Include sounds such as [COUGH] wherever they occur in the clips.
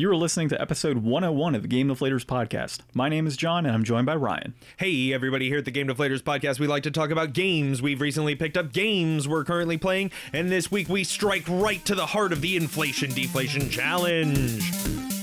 You are listening to episode 101 of the Game Deflators podcast. My name is John, and I'm joined by Ryan. Hey, everybody, here at the Game Deflators podcast, we like to talk about games. We've recently picked up games we're currently playing, and this week we strike right to the heart of the inflation deflation challenge.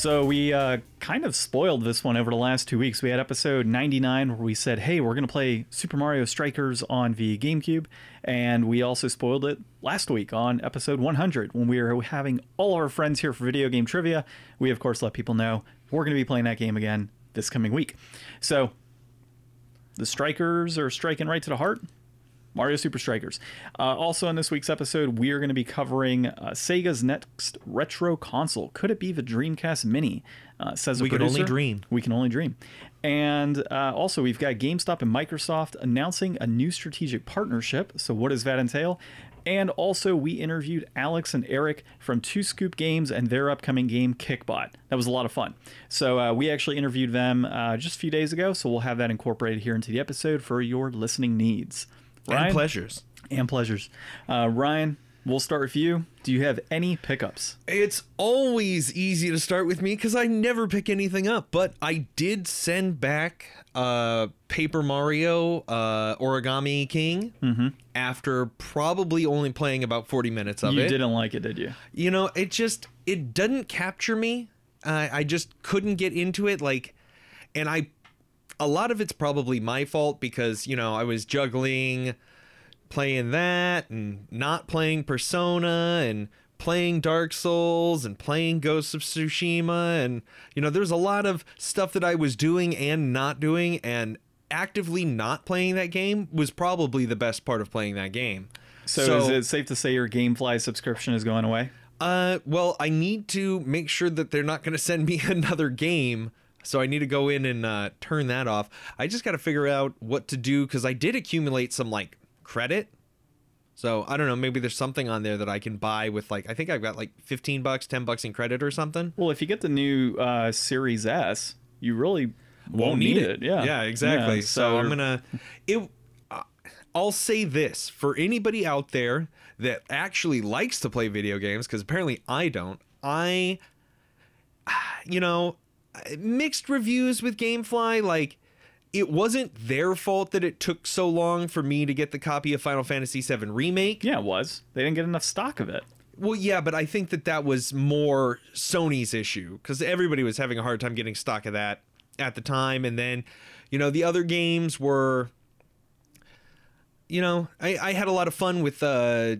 So we uh, kind of spoiled this one over the last two weeks. We had episode 99 where we said, hey, we're going to play Super Mario Strikers on the GameCube. And we also spoiled it last week on episode 100 when we were having all of our friends here for video game trivia. We, of course, let people know we're going to be playing that game again this coming week. So the Strikers are striking right to the heart. Mario Super Strikers. Uh, also, in this week's episode, we are going to be covering uh, Sega's next retro console. Could it be the Dreamcast Mini? Uh, says We can only dream. We can only dream. And uh, also, we've got GameStop and Microsoft announcing a new strategic partnership. So, what does that entail? And also, we interviewed Alex and Eric from Two Scoop Games and their upcoming game, Kickbot. That was a lot of fun. So, uh, we actually interviewed them uh, just a few days ago. So, we'll have that incorporated here into the episode for your listening needs. Ryan? And pleasures. and pleasures. Uh, Ryan, we'll start with you. Do you have any pickups? It's always easy to start with me because I never pick anything up, but I did send back uh, Paper Mario uh, Origami King after probably only playing about 40 minutes of You it. You didn't like it, did you? you know it just it doesn't capture me uh, i just couldn't get into it like and i a lot of it's probably my fault because you know i was juggling playing that and not playing persona and playing dark souls and playing ghosts of tsushima and you know there's a lot of stuff that i was doing and not doing and actively not playing that game was probably the best part of playing that game So, is it safe to say your GameFly subscription is going away? Uh, well, I need to make sure that they're not going to send me [LAUGHS] another game. So I need to go in and uh, turn that off. I just got to figure out what to do because I did accumulate some like credit. So I don't know. Maybe there's something on there that I can buy with like I think I've got like 15 bucks, 10 bucks in credit or something. Well, if you get the new uh, Series S, you really won't, need, it. Yeah. Yeah, exactly. Yeah, so, I'm gonna. It. uh, I'll say this for anybody out there that actually likes to play video games, because apparently I don't. I, [SIGHS] you know, mixed reviews with GameFly. Like, it wasn't their fault that it took so long for me to get the copy of Final Fantasy VII Remake. Yeah, it was. They didn't get enough stock of it. Well, yeah, but I think that that was more Sony's issue because everybody was having a hard time getting stock of that at the time. And then, you know, the other games were, you know, I, I had a lot of fun with, uh,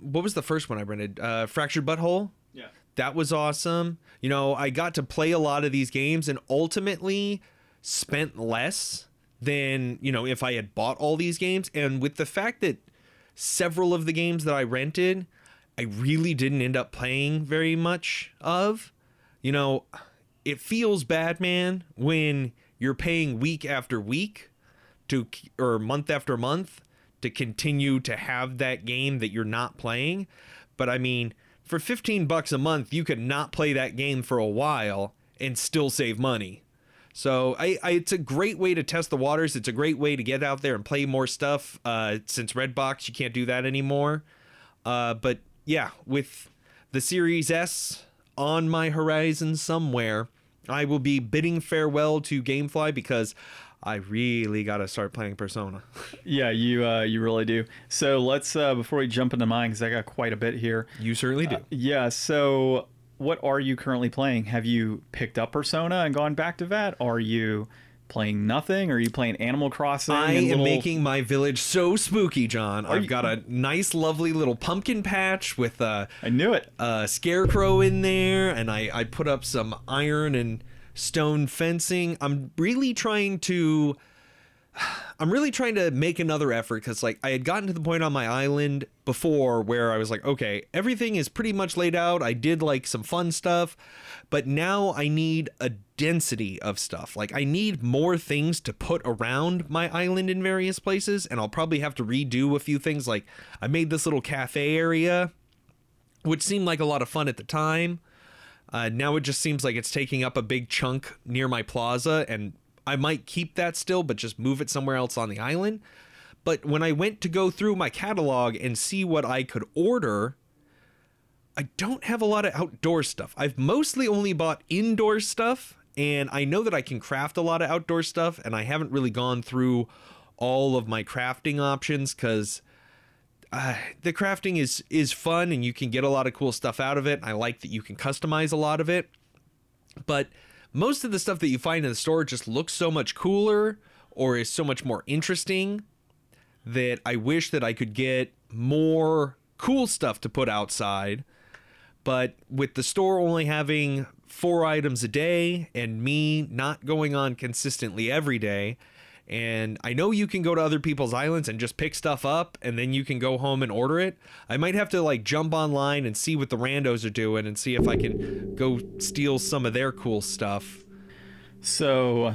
what was the first one I rented? Uh, Fractured But Whole. That was awesome. You know, I got to play a lot of these games and ultimately spent less than, you know, if I had bought all these games. And with the fact that several of the games that I rented, I really didn't end up playing very much of, you know, it feels bad, man, when you're paying week after week to or month after month to continue to have that game that you're not playing. But I mean, for 15 bucks a month, you could not play that game for a while and still save money. So I, I it's a great way to test the waters. It's a great way to get out there and play more stuff. Uh, since Redbox, you can't do that anymore. Uh, but yeah, with the Series S on my horizon somewhere, I will be bidding farewell to GameFly because I really got to start playing Persona. [LAUGHS] Yeah, you uh, you really do. So let's uh, before we jump into mine, because I got quite a bit here. You certainly do. Yeah. So what are you currently playing? Have you picked up Persona and gone back to that? Are you playing nothing? Are you playing Animal Crossing? I am little- making my village so spooky, John. I've you- got a nice, lovely little pumpkin patch with a, I knew it. a scarecrow in there, and I, I put up some iron and stone fencing. I'm really trying to. I'm really trying to make another effort because, like, I had gotten to the point on my island before where I was like, okay, everything is pretty much laid out. I did like some fun stuff, but now I need a density of stuff. Like, I need more things to put around my island in various places, and I'll probably have to redo a few things. Like, I made this little cafe area, which seemed like a lot of fun at the time. Uh, now it just seems like it's taking up a big chunk near my plaza, and I might keep that still, but just move it somewhere else on the island. But when I went to go through my catalog and see what I could order, I don't have a lot of outdoor stuff. I've mostly only bought indoor stuff, and I know that I can craft a lot of outdoor stuff, and I haven't really gone through all of my crafting options because uh, the crafting is is fun and you can get a lot of cool stuff out of it. I like that you can customize a lot of it, but most of the stuff that you find in the store just looks so much cooler or is so much more interesting that I wish that I could get more cool stuff to put outside. But with the store only having four items a day and me not going on consistently every day, and I know you can go to other people's islands and just pick stuff up and then you can go home and order it. I might have to like jump online and see what the randos are doing and see if I can go steal some of their cool stuff. So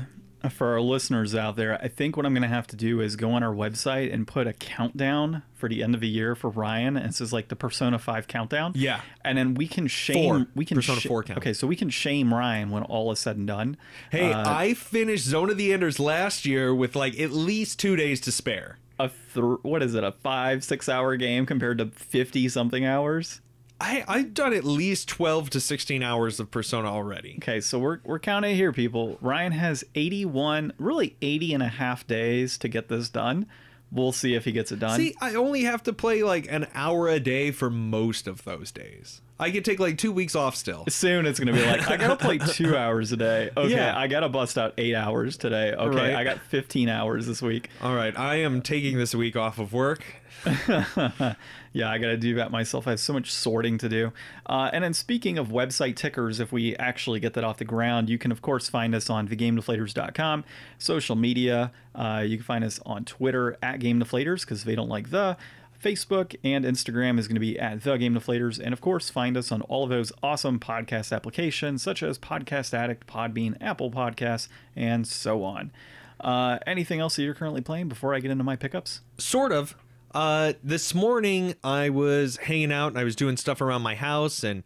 for our listeners out there, I think what I'm going to have to do is go on our website and put a countdown for the end of the year for Ryan. And this is like the Persona 5 countdown. Yeah. And then we can shame. Four. We can Persona sh- 4 count. Okay, so we can shame Ryan when all is said and done. Hey, Uh, I finished Zone of the Enders last year with like at least two days to spare. a th- what is it? A five six hour game compared to fifty something hours. I, I've done at least 12 to 16 hours of Persona already. Okay, so we're we're counting here, people. Ryan has 81, really 80 and a half days to get this done. We'll see if he gets it done. See, I only have to play like an hour a day for most of those days. I could take like two weeks off still. Soon it's gonna be like I gotta play [LAUGHS] two hours a day. Okay, Yeah. I gotta bust out eight hours today. Okay, Right. I got 15 hours this week. All right, I am taking this week off of work. [LAUGHS] Yeah, I got to do that myself. I have so much sorting to do. Uh, and then speaking of website tickers, if we actually get that off the ground, you can of course find us on thegamedeflators.com, social media. Uh, you can find us on Twitter at Game Deflators because they don't like the. Facebook and Instagram is going to be at the Game Deflators, and of course, find us on all of those awesome podcast applications such as Podcast Addict, Podbean, Apple Podcasts, and so on. Uh, anything else that you're currently playing before I get into my pickups? Sort of. Uh, this morning I was hanging out and I was doing stuff around my house and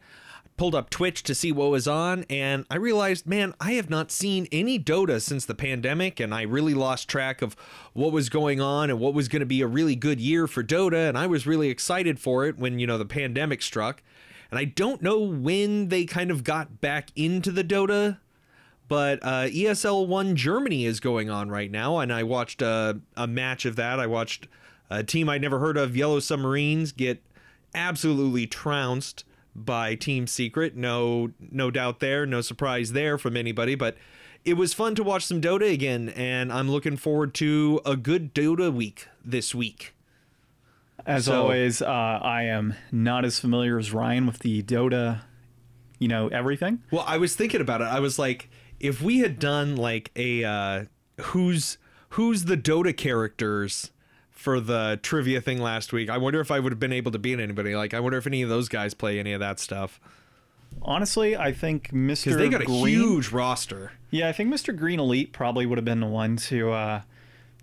pulled up Twitch to see what was on and I realized, man, I have not seen any Dota since the pandemic and I really lost track of what was going on and what was going to be a really good year for Dota and I was really excited for it when, you know, the pandemic struck. And I don't know when they kind of got back into the Dota but uh, ESL One Germany is going on right now, and I watched a, a match of that. I watched a team I'd never heard of, Yellow Submarines, get absolutely trounced by Team Secret. No, no doubt there, no surprise there from anybody. But it was fun to watch some Dota again, and I'm looking forward to a good Dota week this week. As So- always, uh, I am not as familiar as Ryan with the Dota, you know, everything. Well, I was thinking about it. I was like, if we had done like a uh, who's who's the Dota characters for the trivia thing last week, I wonder if I would have been able to beat anybody. Like, I wonder if any of those guys play any of that stuff Honestly, I think Mr. because they got a Green, huge roster. Yeah, I think Mr. Green Elite probably would have been the one to uh,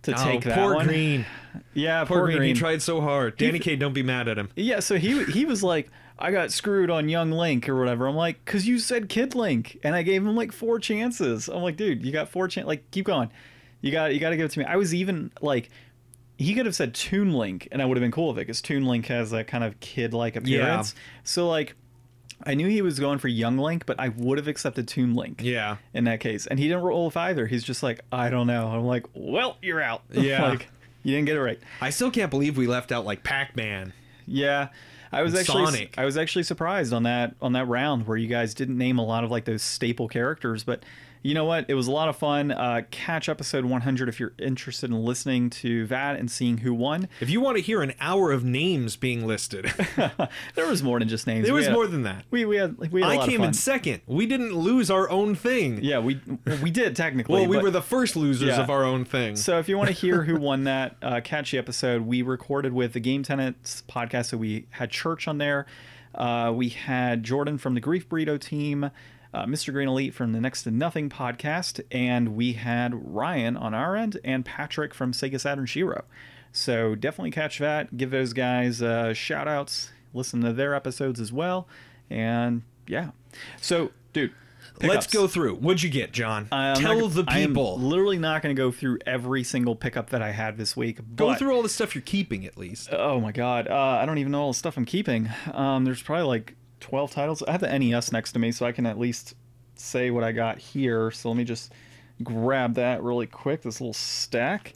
to take that Oh, poor one. Green. [LAUGHS] Yeah, Poor, poor, Green. Green. He tried so hard. Danny K, don't be mad at him. Yeah, so he he was like, I got screwed on Young Link or whatever. I'm like, cause you said Kid Link, and I gave him like four chances. I'm like, dude, you got four chances. Like, keep going. You got you got to give it to me. I was even like, he could have said Toon Link, and I would have been cool with it, because Toon Link has that kind of kid like appearance. Yeah. So like, I knew he was going for Young Link, but I would have accepted Toon Link. Yeah. In that case, and he didn't roll with either. He's just like, I don't know. I'm like, well, you're out. [LAUGHS] Yeah. like, you didn't get it right. I still can't believe we left out like Pac Man. Yeah. I was actually Sonic. I was actually surprised on that on that round where you guys didn't name a lot of like those staple characters, but you know what? It was a lot of fun. Uh, catch episode 100 if you're interested in listening to that and seeing who won. If you want to hear an hour of names being listed, [LAUGHS] [LAUGHS] There was more than just names. there We was had- more than that. We we had we had a I lot came in second. We didn't lose our own thing. yeah, we we did technically. Well, we but- were the first losers Yeah. of our own thing. So if you want to hear who [LAUGHS] won that uh, catchy episode, we recorded with the Game Tenants podcast. So we had Church on there. Uh, we had Jordan from the Grief Burrito team, uh, Mr. Green Elite from the Next to Nothing podcast, and we had Ryan on our end and Patrick from Sega Saturn Shiro. So definitely catch that. Give those guys uh, shout outs. Listen to their episodes as well. And yeah. So, dude, Let's go through. What'd you get, John? I'm Tell not- the people. literally not going to go through every single pickup that I had this week. Go through all the stuff you're keeping at least. Oh my god, uh, I don't even know all the stuff I'm keeping. Um, there's probably like 12 titles. I have the NES next to me, so I can at least say what I got here. So let me just grab that really quick. This little stack.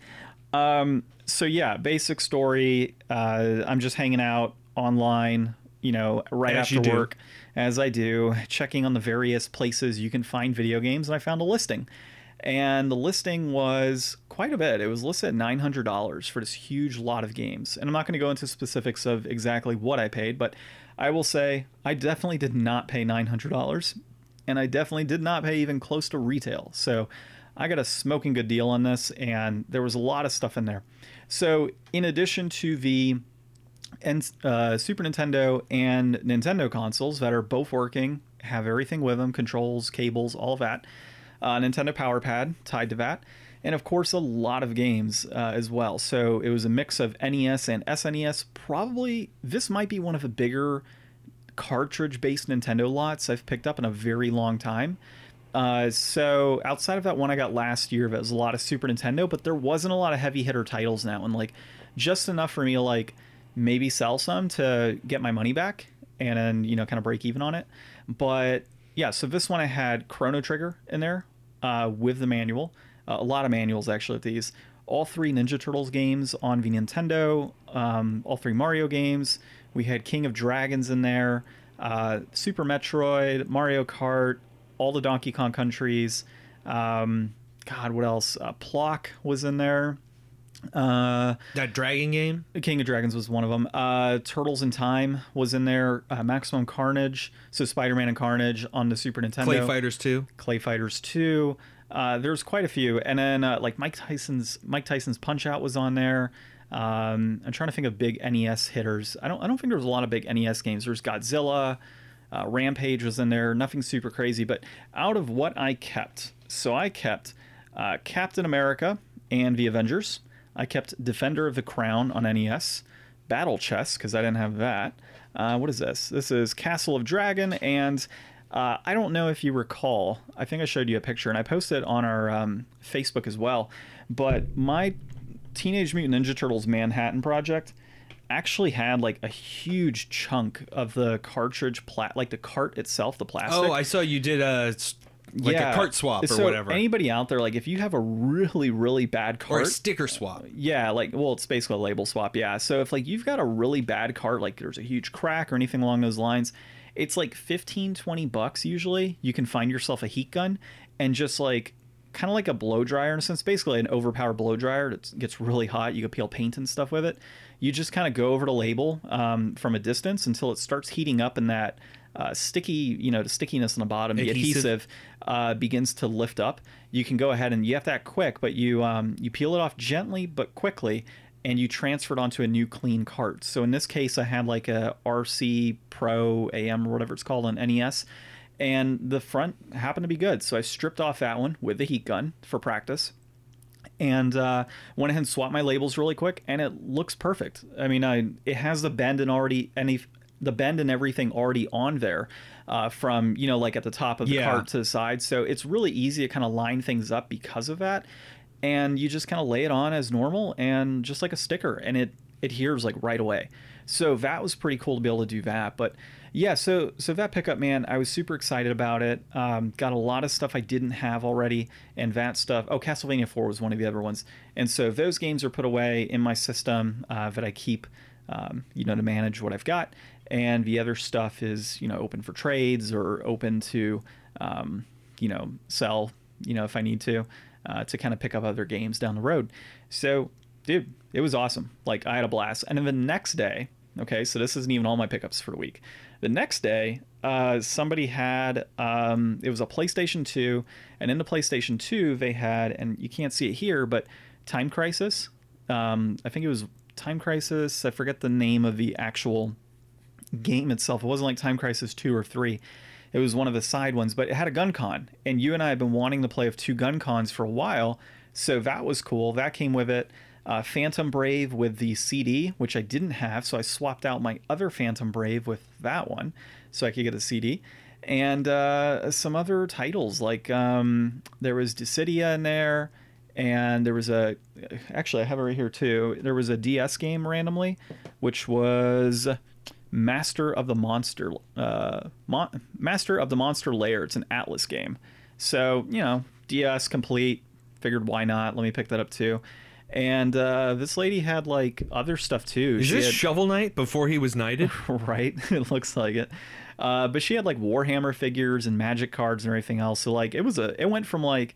Um, so yeah, basic story. Uh, I'm just hanging out online, you know, right As after work, as I do, checking on the various places you can find video games, and I found a listing. And the listing was quite a bit. It was listed at $900 for this huge lot of games. And I'm not going to go into specifics of exactly what I paid, but I will say I definitely did not pay $900. And I definitely did not pay even close to retail. So I got a smoking good deal on this, and there was a lot of stuff in there. So, in addition to the and uh, Super Nintendo and Nintendo consoles that are both working, have everything with them, controls, cables, all that. Uh, Nintendo Power Pad tied to that, and of course a lot of games uh, as well. So it was a mix of NES and SNES. Probably this might be one of the bigger cartridge-based Nintendo lots I've picked up in a very long time. Uh, so outside of that one I got last year, that was a lot of Super Nintendo, but there wasn't a lot of heavy hitter titles now, and like just enough for me to like maybe sell some to get my money back and then you know kind of break even on it. But yeah, so this one I had Chrono Trigger in there uh, with the manual, uh, a lot of manuals actually with these. All three Ninja Turtles games on the Nintendo, um, all three Mario games. We had King of Dragons in there, uh, Super Metroid, Mario Kart, all the Donkey Kong countries. Um, God, what else? Uh, Plok was in there. Uh, That dragon game. The King of Dragons was one of them. Uh, Turtles in Time was in there. Uh, Maximum Carnage, so Spider-Man and Carnage on the Super Nintendo. Clay Fighters 2. Clay Fighters 2. Uh, there's quite a few, and then uh, like Mike Tyson's Mike Tyson's Punch Out was on there. Um, I'm trying to think of big NES hitters. I don't I don't think there was a lot of big NES games. There's Godzilla, uh, Rampage was in there. Nothing super crazy, but out of what I kept, so I kept uh, Captain America and the Avengers. I kept Defender of the Crown on NES, Battle Chess because I didn't have that. Uh, what is this? This is Castle of Dragon, and uh, I don't know if you recall. I think I showed you a picture, and I posted it on our um, Facebook as well. But my Teenage Mutant Ninja Turtles Manhattan project actually had like a huge chunk of the cartridge plat, like the cart itself, the plastic. Oh, I saw you did a like a cart swap or so whatever. Anybody out there, like if you have a really, really bad cart or a sticker swap. yeah, like well, it's basically a label swap. Yeah. So if like you've got a really bad cart, like there's a huge crack or anything along those lines, it's like 15, 20 bucks usually. You can find yourself a heat gun and just like kind of like a blow dryer in a sense, basically an overpowered blow dryer that gets really hot. You can peel paint and stuff with it. You just kind of go over the label um, from a distance until it starts heating up in that uh, sticky, you know, the stickiness on the bottom, the Adhesive. adhesive uh, begins to lift up. You can go ahead and you have that quick, but you um, you peel it off gently but quickly, and you transfer it onto a new clean cart. So in this case, I had like a RC Pro AM or whatever it's called on NES, and the front happened to be good. So I stripped off that one with the heat gun for practice and uh, went ahead and swapped my labels really quick, and it looks perfect. I mean, I it has the bend and already any the bend and everything already on there uh, from you know like at the top of the Yeah. cart to the side, so it's really easy to kind of line things up because of that, and you just kind of lay it on as normal and just like a sticker, and it adheres like right away. So that was pretty cool to be able to do that, but yeah, so so that pickup, man, I was super excited about it. Um, got a lot of stuff I didn't have already, and that stuff. Oh, Castlevania Four was one of the other ones, and so those games are put away in my system uh, that I keep, um, you know, to manage what I've got, and the other stuff is you know open for trades or open to, um, you know, sell, you know, if I need to, uh, to kind of pick up other games down the road. So, dude, it was awesome. Like I had a blast, and then the next day. Okay, so this isn't even all my pickups for the week. The next day, uh, somebody had um, it was a PlayStation 2, and in the PlayStation 2 they had, and you can't see it here, but Time Crisis. Um, I think it was Time Crisis. I forget the name of the actual game itself. It wasn't like Time Crisis 2 or 3. It was one of the side ones, but it had a GunCon. And you and I have been wanting to play of two GunCons for a while. So that was cool. That came with it. Uh, Phantom Brave with the CD, which I didn't have. So I swapped out my other Phantom Brave with that one so I could get a CD. and uh, some other titles like um, there was Dissidia in there, and there was a actually I have it right here too. There was a DS game randomly, which was Master of the Monster, uh, Mon- Master of the Monster Lair. It's an Atlus game, so you know DS complete. Figured why not? Let me pick that up too. And uh, this lady had like other stuff too. Is She this had- Shovel Knight before he was knighted? [LAUGHS] right? [LAUGHS] It looks like it. Uh, but she had like Warhammer figures and magic cards and everything else. So like it was a it went from like,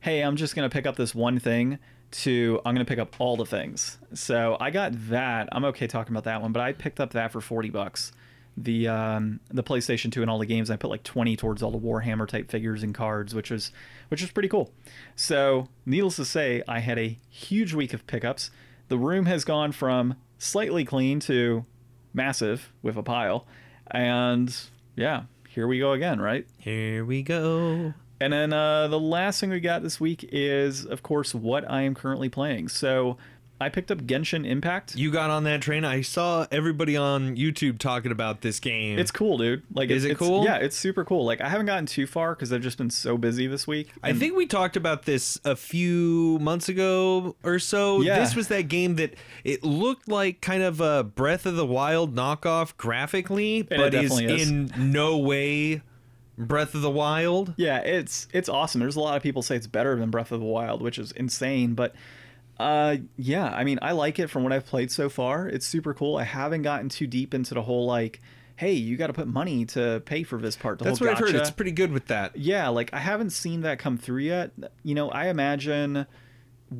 hey, I'm just gonna pick up this one thing to I'm gonna pick up all the things. So I got that. I'm okay talking about that one, but I picked up that for forty bucks. The um, the PlayStation 2 and all the games. I put like 20 towards all the Warhammer type figures and cards, which was which was pretty cool. So needless to say, I had a huge week of pickups. The room has gone from slightly clean to massive with a pile. And yeah, here we go again, right? Here we go. And then uh, the last thing we got this week is, of course, what I am currently playing. So I picked up Genshin Impact. You got on that train. I saw everybody on YouTube talking about this game. It's cool, dude. Like, Is it's, it cool? Yeah, it's super cool. Like, I haven't gotten too far because I've just been so busy this week. I think we talked about this a few months ago or so. Yeah. This was that game that it looked like kind of a Breath of the Wild knockoff graphically, it but is, is. in no way Breath of the Wild. Yeah, it's it's awesome. There's a lot of people say it's better than Breath of the Wild, which is insane. But uh, yeah, I mean, I like it from what I've played so far. It's super cool. I haven't gotten too deep into the whole like, hey, you got to put money to pay for this part. The That's what I've heard. It's pretty good with that. yeah, like I haven't seen that come through yet. You know, I imagine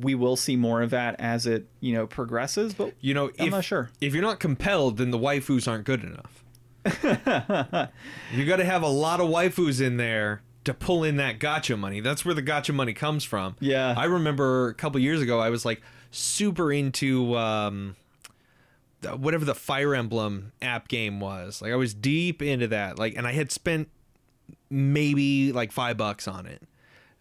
we will see more of that as it you know progresses. But You know, I'm if, not sure. if you're not compelled, then the waifus aren't good enough. [LAUGHS] you got to have a lot of waifus in there to pull in that gotcha money. That's where the gotcha money comes from. Yeah. I remember a couple years ago, I was like super into um, whatever the Fire Emblem app game was. Like I was deep into that. Like, and I had spent maybe like five bucks on it.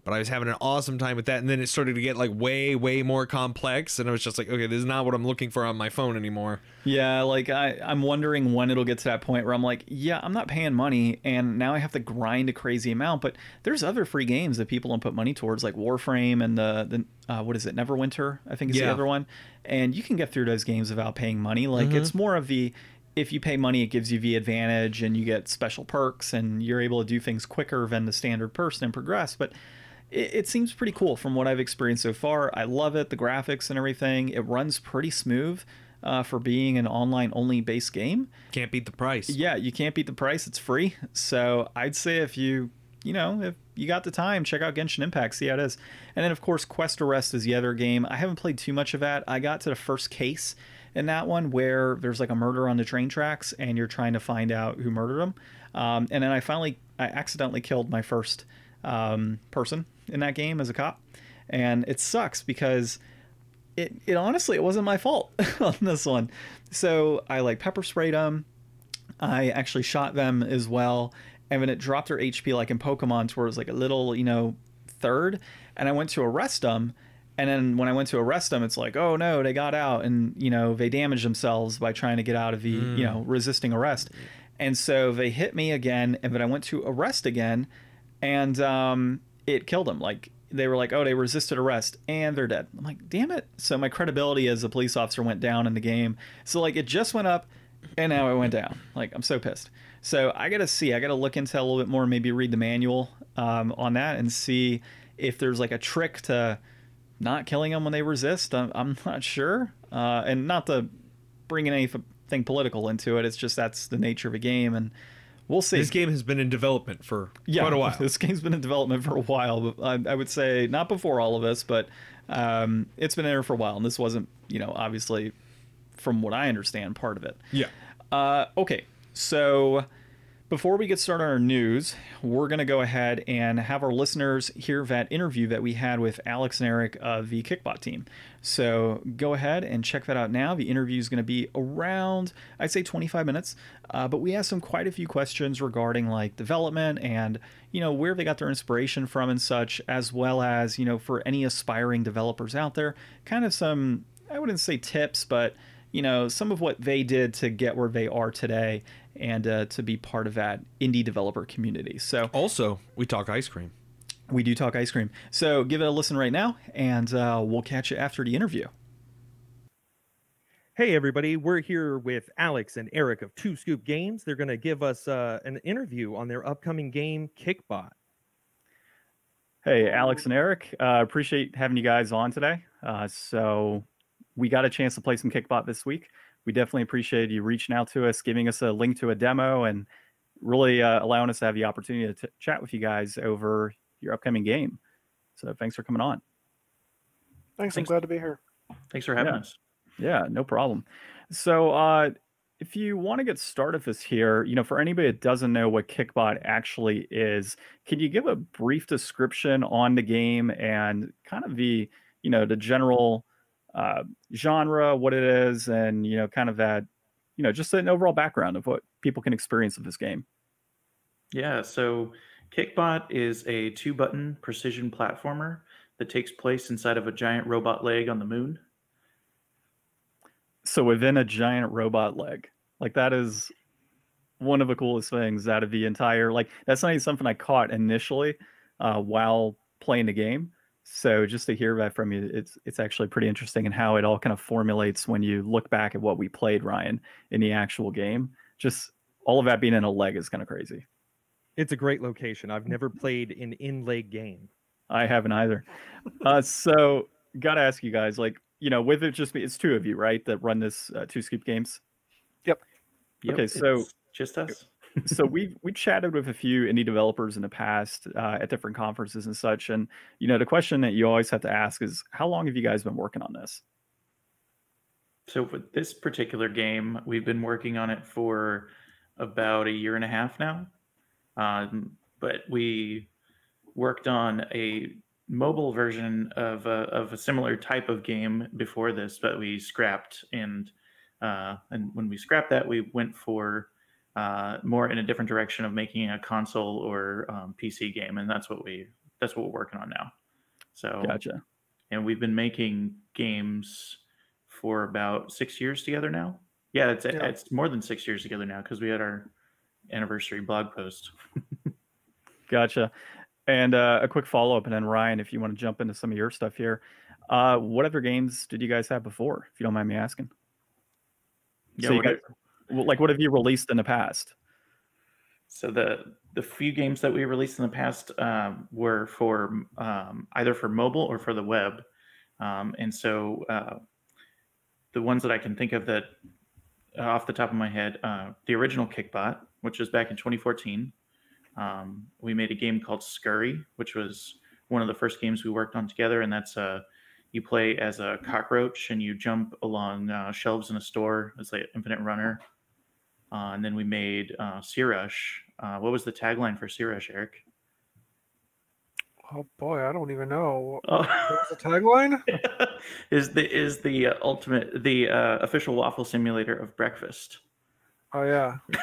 But I was having an awesome time with that, and then it started to get like way, way more complex, and I was just like, okay, this is not what I'm looking for on my phone anymore. Yeah, like I, I'm wondering when it'll get to that point where I'm like, yeah, I'm not paying money, and now I have to grind a crazy amount. But there's other free games that people don't put money towards, like Warframe and the the uh, what is it, Neverwinter? I think is the other one. And you can get through those games without paying money. Like Mm-hmm. it's more of the if you pay money, it gives you the advantage, and you get special perks, and you're able to do things quicker than the standard person and progress. But it, it seems pretty cool from what I've experienced so far. I love it, the graphics and everything. It runs pretty smooth uh, for being an online only base game. Can't beat the price. Yeah, you can't beat the price. It's free. So I'd say if you, you know, if you got the time, check out Genshin Impact, see how it is. And then, of course, Quest Arrest is the other game. I haven't played too much of that. I got to the first case in that one where there's like a murder on the train tracks and you're trying to find out who murdered him. Um, and then I finally, I accidentally killed my first um, person in that game as a cop. And it sucks because it, it honestly, it wasn't my fault [LAUGHS] on this one. So I like pepper sprayed them. I actually shot them as well, and then it dropped their HP like in Pokemon, to where it was like a little, you know, third. And I went to arrest them, and then when I went to arrest them, it's like, oh no, they got out, and you know, they damaged themselves by trying to get out of the, you know, resisting arrest. And so they hit me again, and then I went to arrest again, and um, it killed them. Like they were like, oh, they resisted arrest, and they're dead. I'm like, damn it. So my credibility as a police officer went down in the game. So like it just went up and now it went down. Like I'm so pissed. So I gotta see. I gotta look into a little bit more. Maybe read the manual um, on that and see if there's like a trick to not killing them when they resist. I'm, I'm not sure. Uh, and not to bring in anything political into it. It's just that's the nature of a game, and we'll see. This game has been in development for yeah, quite a while. This game's been in development for a while. But I, I would say not before all of us, but um, it's been there for a while. And this wasn't, you know, obviously, from what I understand, part of it. Yeah. Uh, okay, so before we get started on our news, we're going to go ahead and have our listeners hear that interview that we had with Alex and Eric of the Kickbot team. So go ahead and check that out now. The interview is going to be around, I'd say 25 minutes, uh, but we asked them quite a few questions regarding like development and, you know, where they got their inspiration from and such, as well as, you know, for any aspiring developers out there, kind of some, I wouldn't say tips, but you know some of what they did to get where they are today and uh, to be part of that indie developer community. So Also, we talk ice cream. we do talk ice cream. So give it a listen right now, and uh, we'll catch you after the interview. Hey, everybody, we're here with Alex and Eric of Two Scoop Games. They're going to give us uh, an interview on their upcoming game, Kickbot. Hey, Alex and Eric, uh, appreciate having you guys on today. Uh, so we got a chance to play some Kickbot this week. We definitely appreciate you reaching out to us, giving us a link to a demo, and really uh, allowing us to have the opportunity to t- chat with you guys over your upcoming game. So thanks for coming on. Thanks. I'm Thanks. glad to be here. Thanks for having Yeah. us. Yeah, no problem. So, uh, if you want to get started with this here, you know, for anybody that doesn't know what Kickbot actually is, can you give a brief description on the game and kind of the, you know, the general uh, genre, what it is, and you know, kind of that, you know, just an overall background of what people can experience of this game. Yeah, so Kickbot is a two button precision platformer that takes place inside of a giant robot leg on the moon. So within a giant robot leg, like that is one of the coolest things out of the entire. Like that's not even something I caught initially uh, while playing the game. So just to hear that from you, it's it's actually pretty interesting and how it all kind of formulates when you look back at what we played, Ryan, in the actual game. Just all of that being in a leg is kind of crazy. It's a great location. I've never [LAUGHS] played an in leg game. I haven't either. Uh, so gotta ask you guys, like, you know, with it just be it's two of you, right, that run this uh, two scoop games. Yep, Okay, so- it's just us. So we've we chatted with a few indie developers in the past uh, at different conferences and such, and you know the question that you always have to ask is how long have you guys been working on this? So with this particular game, we've been working on it for about a year and a half now. Um, but we worked on a mobile version of a, of a similar type of game before this, but we scrapped and uh, and when we scrapped that, we went for uh, more in a different direction of making a console or um, PC game, and that's what we that's what we're working on now. So Gotcha. and we've been making games for about six years together now. Yeah, it's Yeah. it's more than six years together now because we had our anniversary blog post. [LAUGHS] Gotcha. And uh, a quick follow up, and then Ryan, if you want to jump into some of your stuff here, uh, what other games did you guys have before, if you don't mind me asking? Yeah, so you guys, well, like, what have you released in the past? So the the few games that we released in the past um, were for um, either for mobile or for the web, um, and so uh, the ones that I can think of that uh, off the top of my head, uh, the original Kickbot, which was back in 2014. Um, we made a game called Scurry, which was one of the first games we worked on together, and that's uh, you play as a cockroach and you jump along uh, shelves in a store as an infinite runner. Uh, and then we made uh, Searush. Uh, what was the tagline for Searush, Eric? Oh boy, I don't even know. Oh. What was the tagline? [LAUGHS] is the is the uh, ultimate the uh, official waffle simulator of breakfast? Oh yeah. [LAUGHS]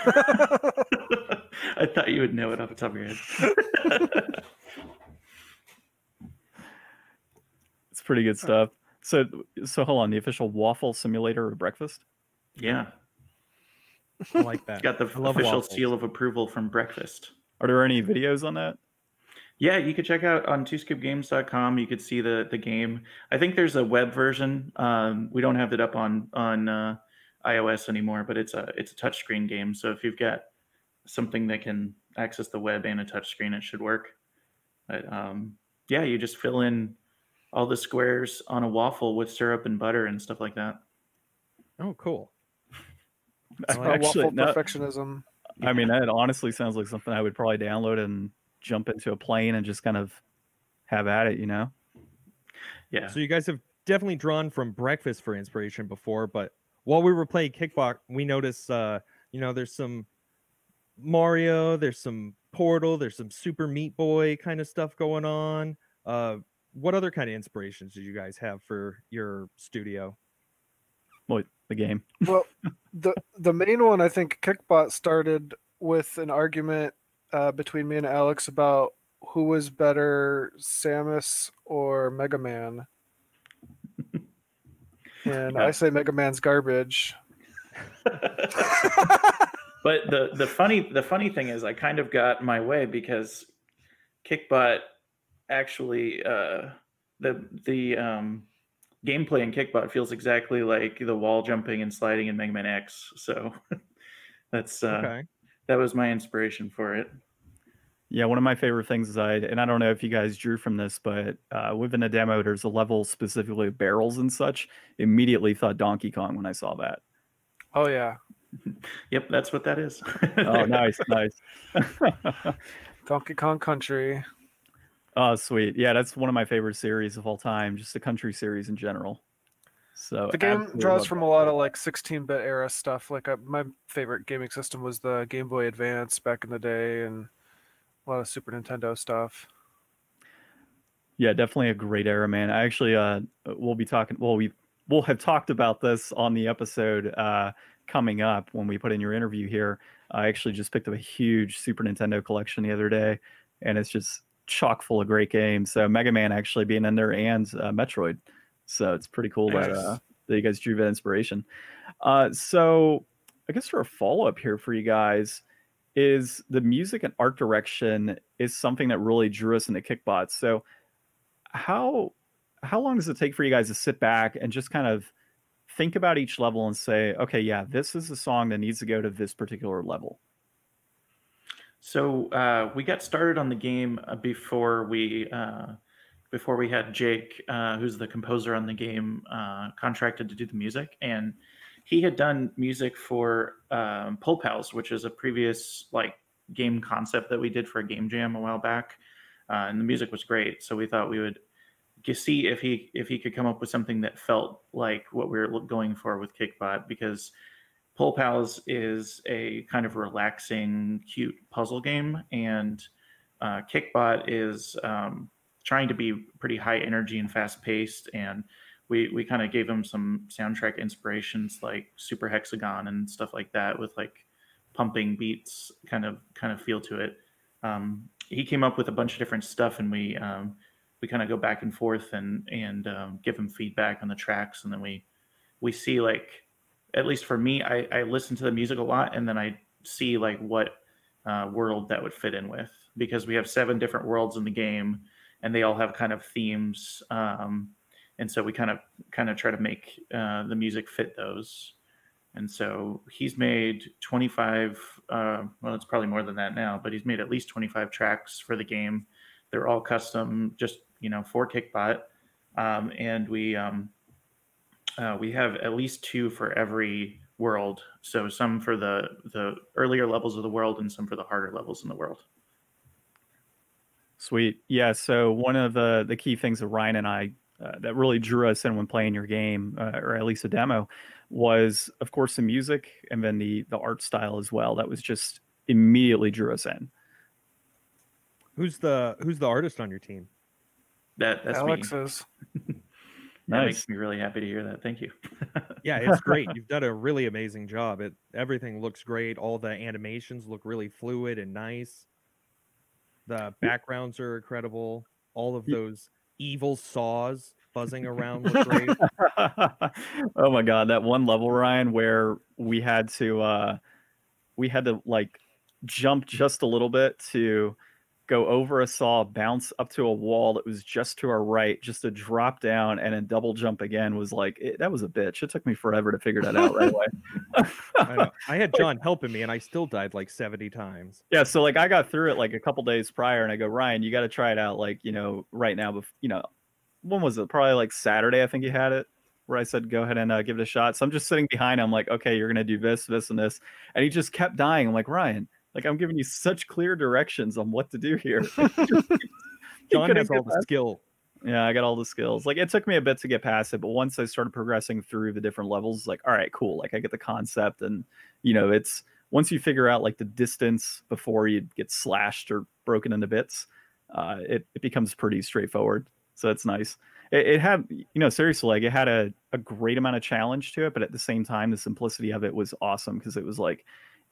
I thought you would know it off the top of your head. [LAUGHS] It's pretty good stuff. So, so hold on, the official waffle simulator of breakfast. yeah, I like that. it's got the I official waffles. seal of approval from breakfast. Are there any videos on that? Yeah, you could check out on twoscoopgames.com. You could see the the game. I think there's a web version. Um, we don't have it up on on uh, iOS anymore, but it's a it's a touchscreen game. So if you've got something that can access the web and a touchscreen, it should work. But um, yeah, you just fill in all the squares on a waffle with syrup and butter and stuff like that. Oh, cool. I like actually, waffle no, perfectionism. I mean, that honestly sounds like something I would probably download and jump into a plane and just kind of have at it, you know? Yeah. So you guys have definitely drawn from breakfast for inspiration before, but while we were playing Kickbot, we noticed uh, you know, there's some Mario, there's some Portal, there's some Super Meat Boy kind of stuff going on. Uh what other kind of inspirations did you guys have for your studio? Well, the game. [LAUGHS] Well, the the main one I think Kickbot started with an argument uh, between me and Alex about who was better, Samus or Mega Man. And Yeah. I say Mega Man's garbage. [LAUGHS] but the the funny the funny thing is I kind of got my way because Kickbot actually uh the the um gameplay in Kickbot feels exactly like the wall jumping and sliding in Mega Man X. So [LAUGHS] that's uh Okay. that was my inspiration for it. Yeah, one of my favorite things is I, and I don't know if you guys drew from this, but uh, within a demo, there's a level specifically of barrels and such. Immediately thought Donkey Kong when I saw that. Oh yeah, [LAUGHS] Yep, that's what that is. Oh, [LAUGHS] nice, nice. Donkey Kong Country. Oh, sweet. Yeah, that's one of my favorite series of all time, just the country series in general. So The game draws from a lot of like 16-bit era stuff. Like uh, my favorite gaming system was the Game Boy Advance back in the day, and a lot of Super Nintendo stuff. Yeah, definitely a great era, man. I actually uh we'll be talking well we we'll have talked about this on the episode uh coming up when we put in your interview here. I actually just picked up a huge Super Nintendo collection the other day and it's just chock full of great games. So Mega Man actually being in there and uh, Metroid. So it's pretty cool that uh that you guys drew that inspiration. Uh so I guess for a follow-up here for you guys is the music and art direction is something that really drew us into Kickbots. So how how long does it take for you guys to sit back and just kind of think about each level and say, okay, yeah, this is a song that needs to go to this particular level? So uh, we got started on the game uh, before we uh, before we had Jake, uh, who's the composer on the game, uh, contracted to do the music, and he had done music for um, Pull Pals, which is a previous like game concept that we did for a game jam a while back, uh, and the music was great. So we thought we would see if he if he could come up with something that felt like what we were going for with Kickbot because Pull Pals is a kind of relaxing, cute puzzle game, and uh, Kickbot is um, trying to be pretty high energy and fast paced. And we we kind of gave him some soundtrack inspirations like Super Hexagon and stuff like that, with like pumping beats, kind of kind of feel to it. Um, he came up with a bunch of different stuff, and we um, we kind of go back and forth and and um, give him feedback on the tracks, and then we we see like at least for me, I, I listen to the music a lot and then I see like what uh, world that would fit in with because we have seven different worlds in the game and they all have kind of themes. Um, and so we kind of kind of try to make uh, the music fit those. And so he's made 25, uh, well, it's probably more than that now, but he's made at least 25 tracks for the game. They're all custom, just, you know, for Kickbot. Um, and we, um, uh, we have at least two for every world. So some for the the earlier levels of the world, and some for the harder levels in the world. Sweet. Yeah. So one of the the key things that Ryan and I uh, that really drew us in when playing your game, uh, or at least a demo, was of course the music and then the the art style as well. That was just immediately drew us in. Who's the who's the artist on your team? That that's Alex me. is. [LAUGHS] That Nice. makes me really happy to hear that. Thank you. Yeah, it's [LAUGHS] great. You've done a really amazing job. It everything looks great. All the animations look really fluid and nice. The backgrounds are incredible. All of those evil saws buzzing around look great. [LAUGHS] oh my god, that one level, Ryan, where we had to uh we had to like jump just a little bit to go over a saw, bounce up to a wall that was just to our right, just to drop down and then double jump again was like it, that was a bitch. It took me forever to figure that out right away. [LAUGHS] I, know. I had John helping me, and I still died like seventy times. Yeah, so like I got through it like a couple days prior, and I go, Ryan, you got to try it out, like you know, right now. Bef- you know, when was it? Probably like Saturday, I think you had it, where I said go ahead and uh, give it a shot. So I'm just sitting behind. him, like, okay, you're gonna do this, this, and this, and he just kept dying. I'm like, Ryan, like I'm giving you such clear directions on what to do here. [LAUGHS] [LAUGHS] John has all the past- skill. Yeah, I got all the skills. Like it took me a bit to get past it, but once I started progressing through the different levels, like all right, cool. Like I get the concept, and you know, it's once you figure out like the distance before you get slashed or broken into bits, uh, it it becomes pretty straightforward. So that's nice. It, it had, you know, seriously, like it had a a great amount of challenge to it, but at the same time, the simplicity of it was awesome because it was like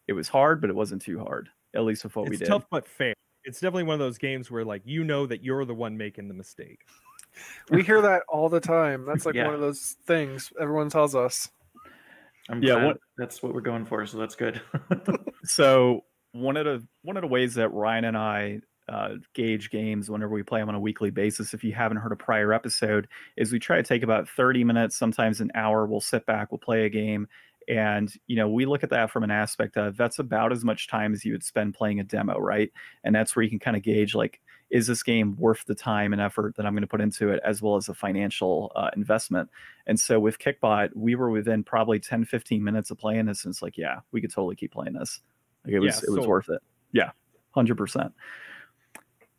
it was hard, but it wasn't too hard. At least with what we did. It's tough but fair. It's definitely one of those games where like you know that you're the one making the mistake. We hear that all the time. That's like Yeah. one of those things everyone tells us. I'm Yeah, glad what- that's what we're going for, so that's good. [LAUGHS] So one of the one of the ways that Ryan and I uh, gauge games whenever we play them on a weekly basis, if you haven't heard a prior episode, is we try to take about 30 minutes, sometimes an hour. We'll sit back, we'll play a game, and you know we look at that from an aspect of that's about as much time as you would spend playing a demo, right? And that's where you can kind of gauge like, is this game worth the time and effort that I'm going to put into it, as well as a financial uh, investment? And so with Kickbot, we were within probably 10, 15 minutes of playing this, and it's like, yeah, we could totally keep playing this. Like it was, Yeah, it was sold. worth it. Yeah, hundred percent.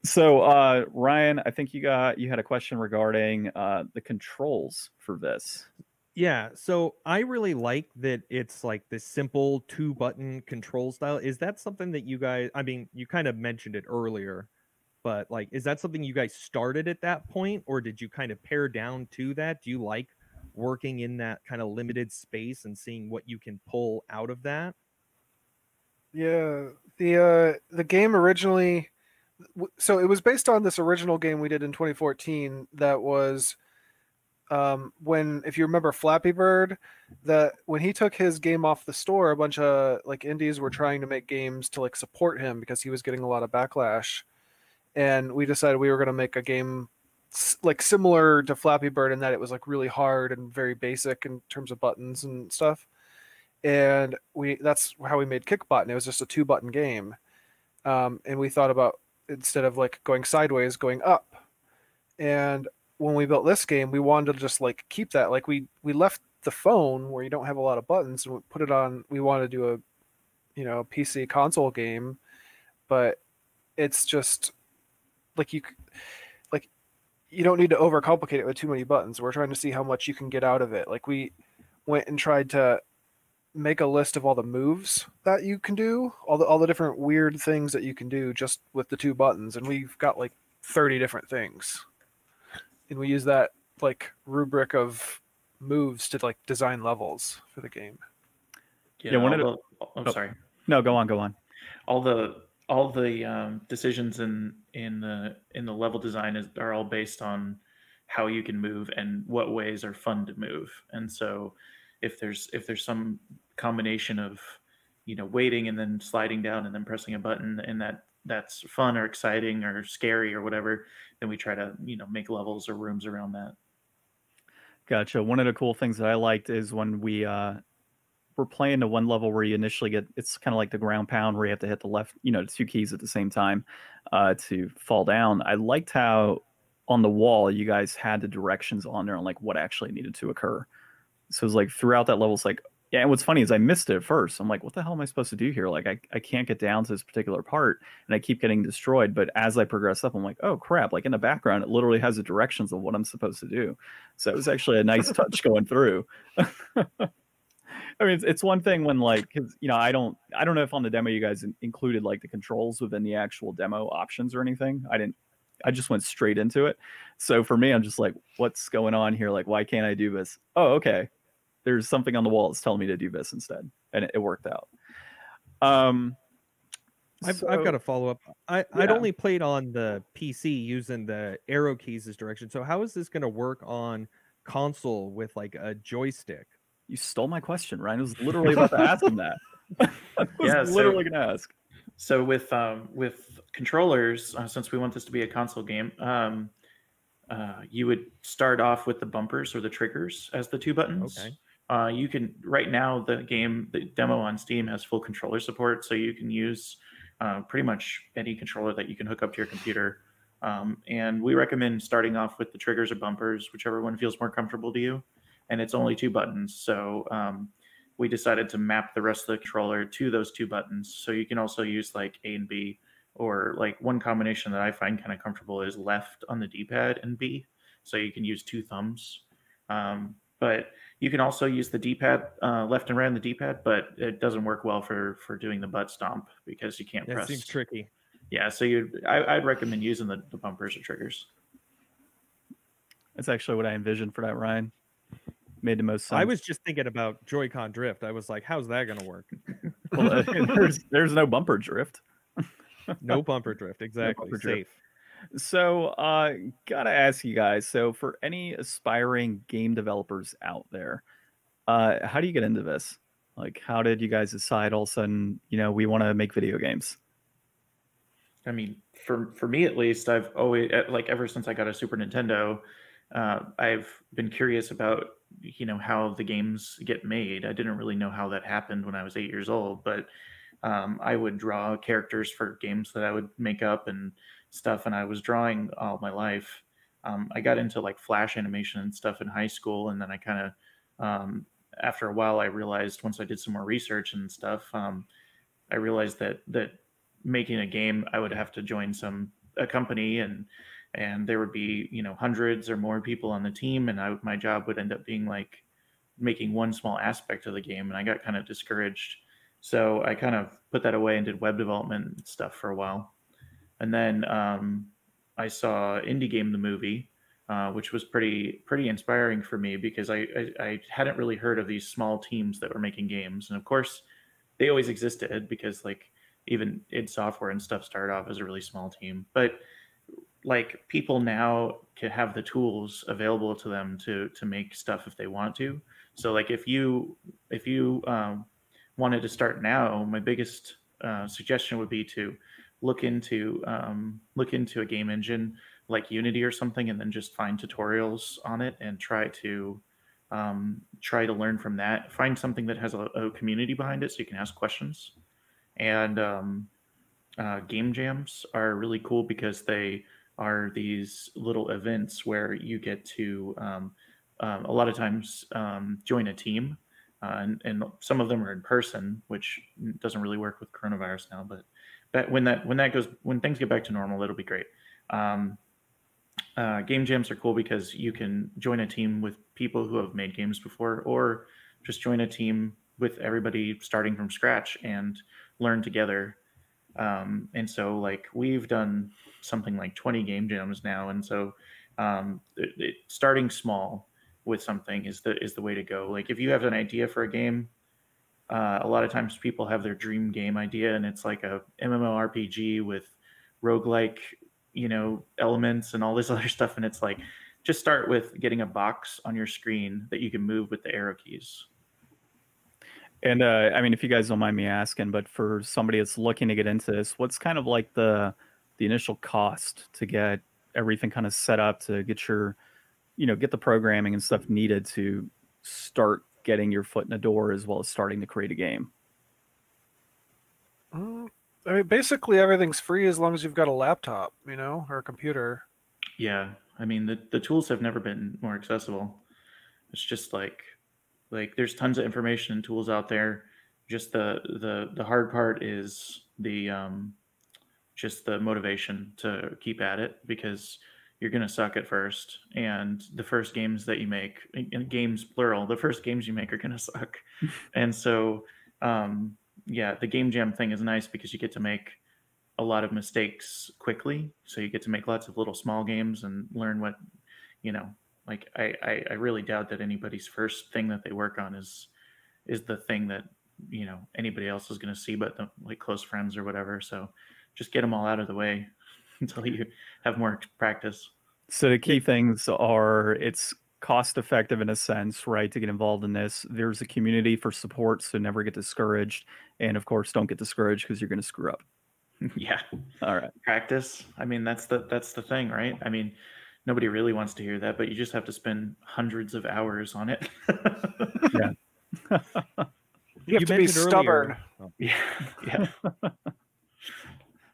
So uh, Ryan, I think you got you had a question regarding uh, the controls for this. Yeah, so I really like that it's like this simple two button control style. Is that something that you guys I mean, you kind of mentioned it earlier, but like is that something you guys started at that point or did you kind of pare down to that? Do you like working in that kind of limited space and seeing what you can pull out of that? Yeah, the uh, the game originally, so it was based on this original game we did in 2014. That was um, when, if you remember, Flappy Bird. That when he took his game off the store, a bunch of like indies were trying to make games to like support him because he was getting a lot of backlash, and we decided we were going to make a game like similar to Flappy Bird in that it was like really hard and very basic in terms of buttons and stuff. And we that's how we made kickbot and it was just a two button game. Um, and we thought about instead of like going sideways going up. And when we built this game we wanted to just like keep that like we we left the phone where you don't have a lot of buttons and put it on we wanted to do a you know pc console game but it's just like you like you don't need to overcomplicate it with too many buttons. We're trying to see how much you can get out of it. Like we went and tried to make a list of all the moves that you can do, all the all the different weird things that you can do just with the two buttons, and we've got like thirty different things, and we use that like rubric of moves to like design levels for the game. Yeah, one of the- the- I'm oh. sorry. No, go on, go on. all the all the um, decisions in in the in the level design is are all based on how you can move and what ways are fun to move and so if there's if there's some combination of you know waiting and then sliding down and then pressing a button and that that's fun or exciting or scary or whatever then we try to you know make levels or rooms around that Gotcha. One of the cool things that I liked is when we uh we're playing the one level where you initially get it's kind of like the ground pound where you have to hit the left, you know, two keys at the same time uh to fall down. I liked how on the wall you guys had the directions on there on like what actually needed to occur. So it was like throughout that level, it's like yeah, and what's funny is I missed it at first. I'm like, what the hell am I supposed to do here? Like I, I can't get down to this particular part and I keep getting destroyed. But as I progress up, I'm like, oh crap, like in the background, it literally has the directions of what I'm supposed to do. So it was actually a nice [LAUGHS] touch going through. [LAUGHS] I mean, it's, it's one thing when like, cause, you know, I don't, I don't know if on the demo you guys in- included like the controls within the actual demo options or anything. I didn't, I just went straight into it. So for me, I'm just like, what's going on here? Like, why can't I do this? Oh, okay. There's something on the wall that's telling me to do this instead, and it, it worked out. Um, I've, I've got a follow up. I, I'd only played on the PC using the arrow keys as direction. So how is this going to work on console with like a joystick? You stole my question, Ryan. I was [LAUGHS] literally about to ask him that. [LAUGHS] I was Yeah, so- literally going to ask. So with um, with controllers, uh, since we want this to be a console game, um, uh, you would start off with the bumpers or the triggers as the two buttons. Okay. Uh, you can right now the game the demo on Steam has full controller support, so you can use uh, pretty much any controller that you can hook up to your computer. Um, and we recommend starting off with the triggers or bumpers, whichever one feels more comfortable to you. And it's only two buttons, so um, we decided to map the rest of the controller to those two buttons. So you can also use like A and B, or like one combination that I find kind of comfortable is left on the D-pad and B. So you can use two thumbs. Um, but you can also use the D-pad uh, left and right on the D-pad, but it doesn't work well for for doing the butt stomp because you can't That press. seems tricky. Yeah, so you I, I'd recommend using the, the bumpers or triggers. That's actually what I envisioned for that, Ryan. Made the most sense. I was just thinking about Joy-Con drift. I was like, how's that going to work? [LAUGHS] Well, uh, [LAUGHS] there's, there's no bumper drift. No bumper drift. Exactly. bumper drift. Safe. So, uh, gotta ask you guys. So, for any aspiring game developers out there, Uh, how do you get into this? Like, how did you guys decide all of a sudden, you know, we want to make video games? I mean, for for me at least, I've always like ever since I got a Super Nintendo, uh, I've been curious about you know how the games get made. I didn't really know how that happened when I was eight years old, but um, I would draw characters for games that I would make up and stuff, and I was drawing all my life. Um, I got into like flash animation and stuff in high school, and then I kind of, um, after a while, I realized once I did some more research and stuff, um, I realized that that making a game, I would have to join some a company and and there would be you know hundreds or more people on the team, and I my job would end up being like making one small aspect of the game, and I got kind of discouraged. So I kind of put that away and did web development stuff for a while, and then um, I saw Indie Game the movie, uh, which was pretty pretty inspiring for me because I, I, I hadn't really heard of these small teams that were making games, and of course they always existed because like even id Software and stuff started off as a really small team, but like people now can have the tools available to them to to make stuff if they want to. So like if you if you um, wanted to start now, my biggest uh, suggestion would be to look into um, look into a game engine like Unity or something, and then just find tutorials on it and try to um, try to learn from that. Find something that has a, a, community behind it, so you can ask questions. And um, uh, game jams are really cool because they are these little events where you get to um, um, a lot of times um, join a team, uh, and, and, some of them are in person, which doesn't really work with coronavirus now. But that when that when that goes when things get back to normal, it'll be great. Um, uh, game jams are cool because you can join a team with people who have made games before, or just join a team with everybody starting from scratch and learn together. Um, and so like we've done something like 20 game jams now. And so um, it, it, starting small with something is the is the way to go. Like if you have an idea for a game uh, a lot of times people have their dream game idea and it's like a mmorpg with roguelike you know elements and all this [LAUGHS] other stuff. And it's like just start with getting a box on your screen that you can move with the arrow keys. And uh, I mean, if you guys don't mind me asking, but for somebody that's looking to get into this, what's kind of like the the initial cost to get everything kind of set up to get your, you know, get the programming and stuff needed to start getting your foot in the door as well as starting to create a game? Mm, I mean, basically everything's free as long as you've got a laptop, you know, or a computer. Yeah, I mean the the tools have never been more accessible. It's just like like there's tons of information and tools out there. Just the the the hard part is the um, just the motivation to keep at it because you're gonna suck at first, and the first games that you make, games plural, the first games you make are gonna [LAUGHS] suck, and so um, yeah, the game jam thing is nice because you get to make a lot of mistakes quickly, so you get to make lots of little small games and learn what you know like I, I, I really doubt that anybody's first thing that they work on is is the thing that you know anybody else is going to see but the, like close friends or whatever. So just get them all out of the way [LAUGHS] until you have more practice so the key things are it's cost effective in a sense right to get involved in this there's a community for support so never get discouraged and of course don't get discouraged because you're going to screw up [LAUGHS] [LAUGHS] yeah all right practice i mean that's the that's the thing right i mean nobody really wants to hear that, but you just have to spend hundreds of hours on it. yeah. you have you to be stubborn. Earlier, yeah. Yeah.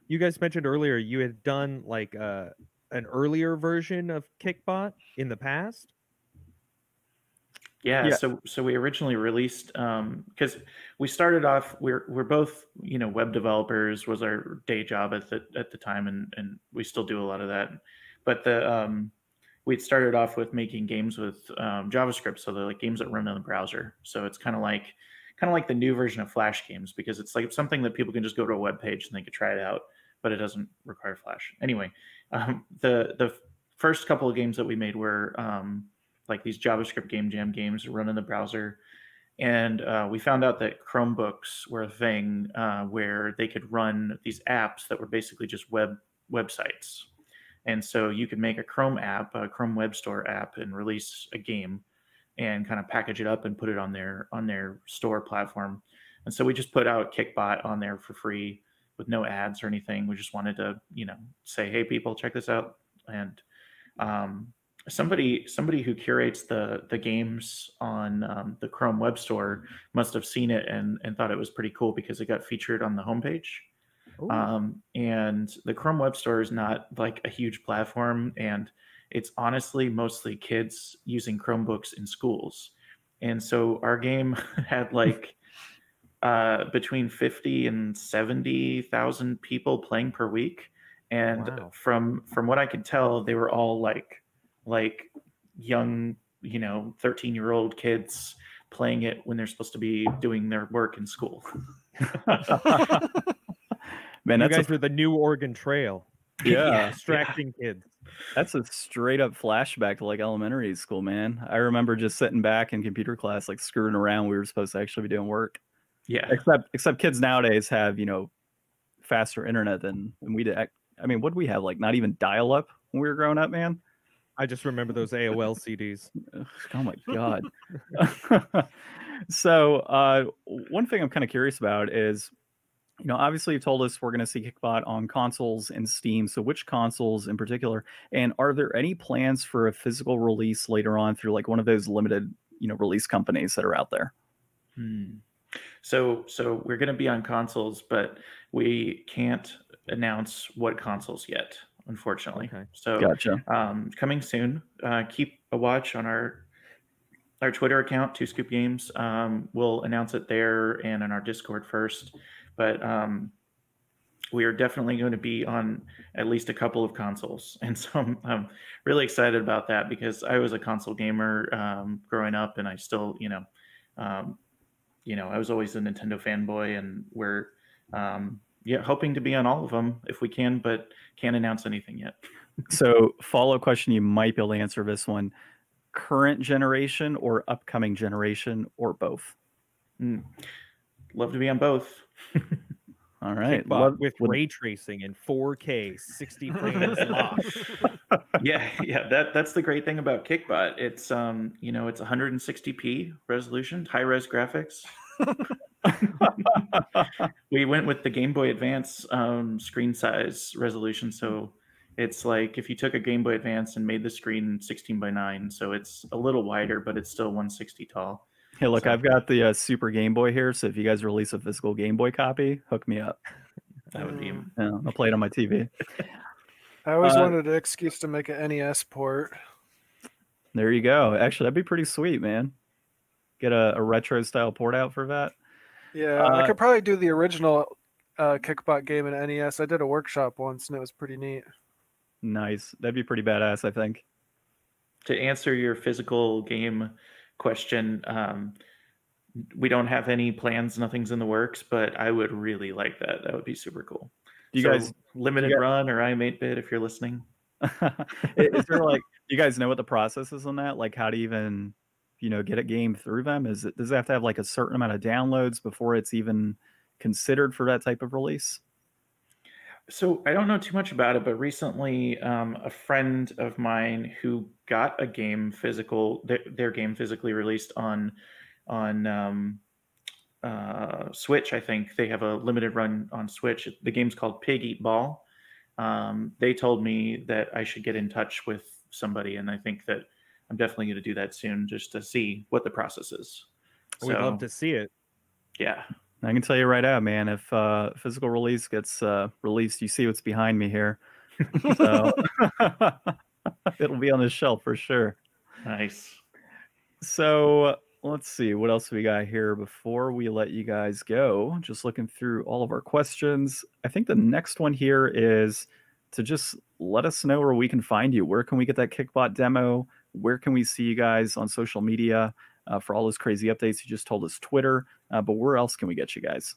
You guys mentioned earlier you had done like uh, an earlier version of Kickbot in the past. Yeah, yeah, so so we originally released because um, we started off we're we're both you know web developers was our day job at the at the time and and we still do a lot of that but the um, we'd started off with making games with um, JavaScript, so they're like games that run in the browser. So it's kind of like kind of like the new version of Flash games because it's like something that people can just go to a web page and they could try it out, but it doesn't require Flash. Anyway, um, the the first couple of games that we made were um, like these JavaScript game jam games run in the browser. And uh, we found out that Chromebooks were a thing uh, where they could run these apps that were basically just web websites and so you could make a Chrome app, a Chrome Web Store app, and release a game and kind of package it up and put it on their on their store platform. And so we just put out Kickbot on there for free with no ads or anything. We just wanted to, you know, say, hey, people, check this out. And um, somebody somebody who curates the the games on um, the Chrome Web Store must have seen it and and thought it was pretty cool because it got featured on the homepage. Um, and the Chrome Web Store is not like a huge platform, and it's honestly mostly kids using Chromebooks in schools. And so our game [LAUGHS] had like uh, between 50 and 70,000 people playing per week. And Wow. from from what I could tell, they were all like like young, you know, 13 year old kids playing it when they're supposed to be doing their work in school. [LAUGHS] [LAUGHS] Man, you guys a, are the new Oregon Trail, yeah, [LAUGHS] distracting kids. that's a straight up flashback to like elementary school, man. I remember just sitting back in computer class, like screwing around. We were supposed to actually be doing work. Yeah. Except, except kids nowadays have you know faster internet than than we did. I mean, what do we have? Like not even dial up when we were growing up, man. I just remember those AOL CDs. Oh my god. [LAUGHS] so uh, one thing I'm kind of curious about is, you know, obviously you've told us we're going to see Kickbot on consoles and Steam. So which consoles in particular? And are there any plans for a physical release later on through like one of those limited, you know, release companies that are out there? Hmm. So so we're going to be on consoles, but we can't announce what consoles yet, unfortunately. Okay. So Gotcha. um, coming soon. Uh, keep a watch on our our Twitter account, Two Scoop Games. Um, we'll announce it there and in our Discord first. But um, we are definitely going to be on at least a couple of consoles, [LAUGHS] and so I'm, I'm really excited about that because I was a console gamer um, growing up, and I still, you know, um, you know, I was always a Nintendo fanboy, and we're um, yeah hoping to be on all of them if we can, but can't announce anything yet. [LAUGHS] So follow question you might be able to answer this one. Current generation or upcoming generation or both? Mm. Love to be on both. [LAUGHS] All right. Kickbot Love- with would- ray tracing in 4K, 60 frames [LAUGHS] live. yeah, yeah, that that's the great thing about Kickbot. It's um, you know, it's 160p resolution, high res graphics. [LAUGHS] we went with the Game Boy Advance um, screen size resolution, so it's like if you took a Game Boy Advance and made the screen 16 by 9, so it's a little wider, but it's still 160 tall. Hey, look, So- I've got the uh, Super Game Boy here. So if you guys release a physical Game Boy copy, hook me up. [LAUGHS] That would be Mm. Yeah, I'll play it on my TV. I always Uh, wanted an excuse to make an NES port. There you go. Actually, that'd be pretty sweet, man. Get a, a retro style port out for that. Yeah, Uh, I could probably do the original uh, Kickbot game in NES. I did a workshop once, and it was pretty neat. Nice. That'd be pretty badass, I think. to answer your physical game question, um, we don't have any plans. Nothing's in the works, but I would really like that. That would be super cool. Do you So, guys limited guys- run or iam8bit if you're listening? [LAUGHS] is there like you guys know what the process is on that? Like how to even you know get a game through them? Is it does it have to have like a certain amount of downloads before it's even considered for that type of release? So I don't know too much about it, but recently um, a friend of mine who got a game physical, their, their game physically released on on um, uh, Switch. I think they have a limited run on Switch. The game's called Pig Eat Ball. Um, they told me that I should get in touch with somebody, and I think that I'm definitely going to do that soon, just to see what the process is. We'd love to see it. yeah. I can tell you right now, man. If uh, physical release gets uh, released, you see what's behind me here. So [LAUGHS] it'll be on the shelf for sure. Nice. So let's see what else we got here before we let you guys go. Just looking through all of our questions. I think the next one here is to just let us know where we can find you. Where can we get that Kickbot demo? Where can we see you guys on social media uh, for all those crazy updates? You just told us Twitter, uh, but where else can we get you guys?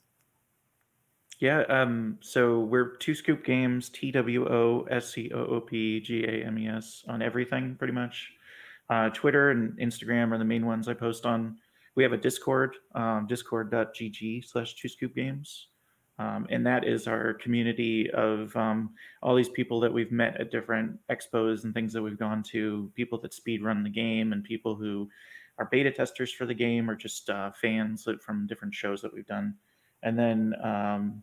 Yeah, um, so we're Two Scoop Games, T W O S C O O P G A M E S on everything pretty much. Uh, Twitter and Instagram are the main ones I post on. We have a Discord, um, discord.gg slash Two Scoop Games. Um, and that is our community of um, all these people that we've met at different expos and things that we've gone to, people that speed run the game and people who our beta testers for the game or just uh, fans from different shows that we've done. And then um,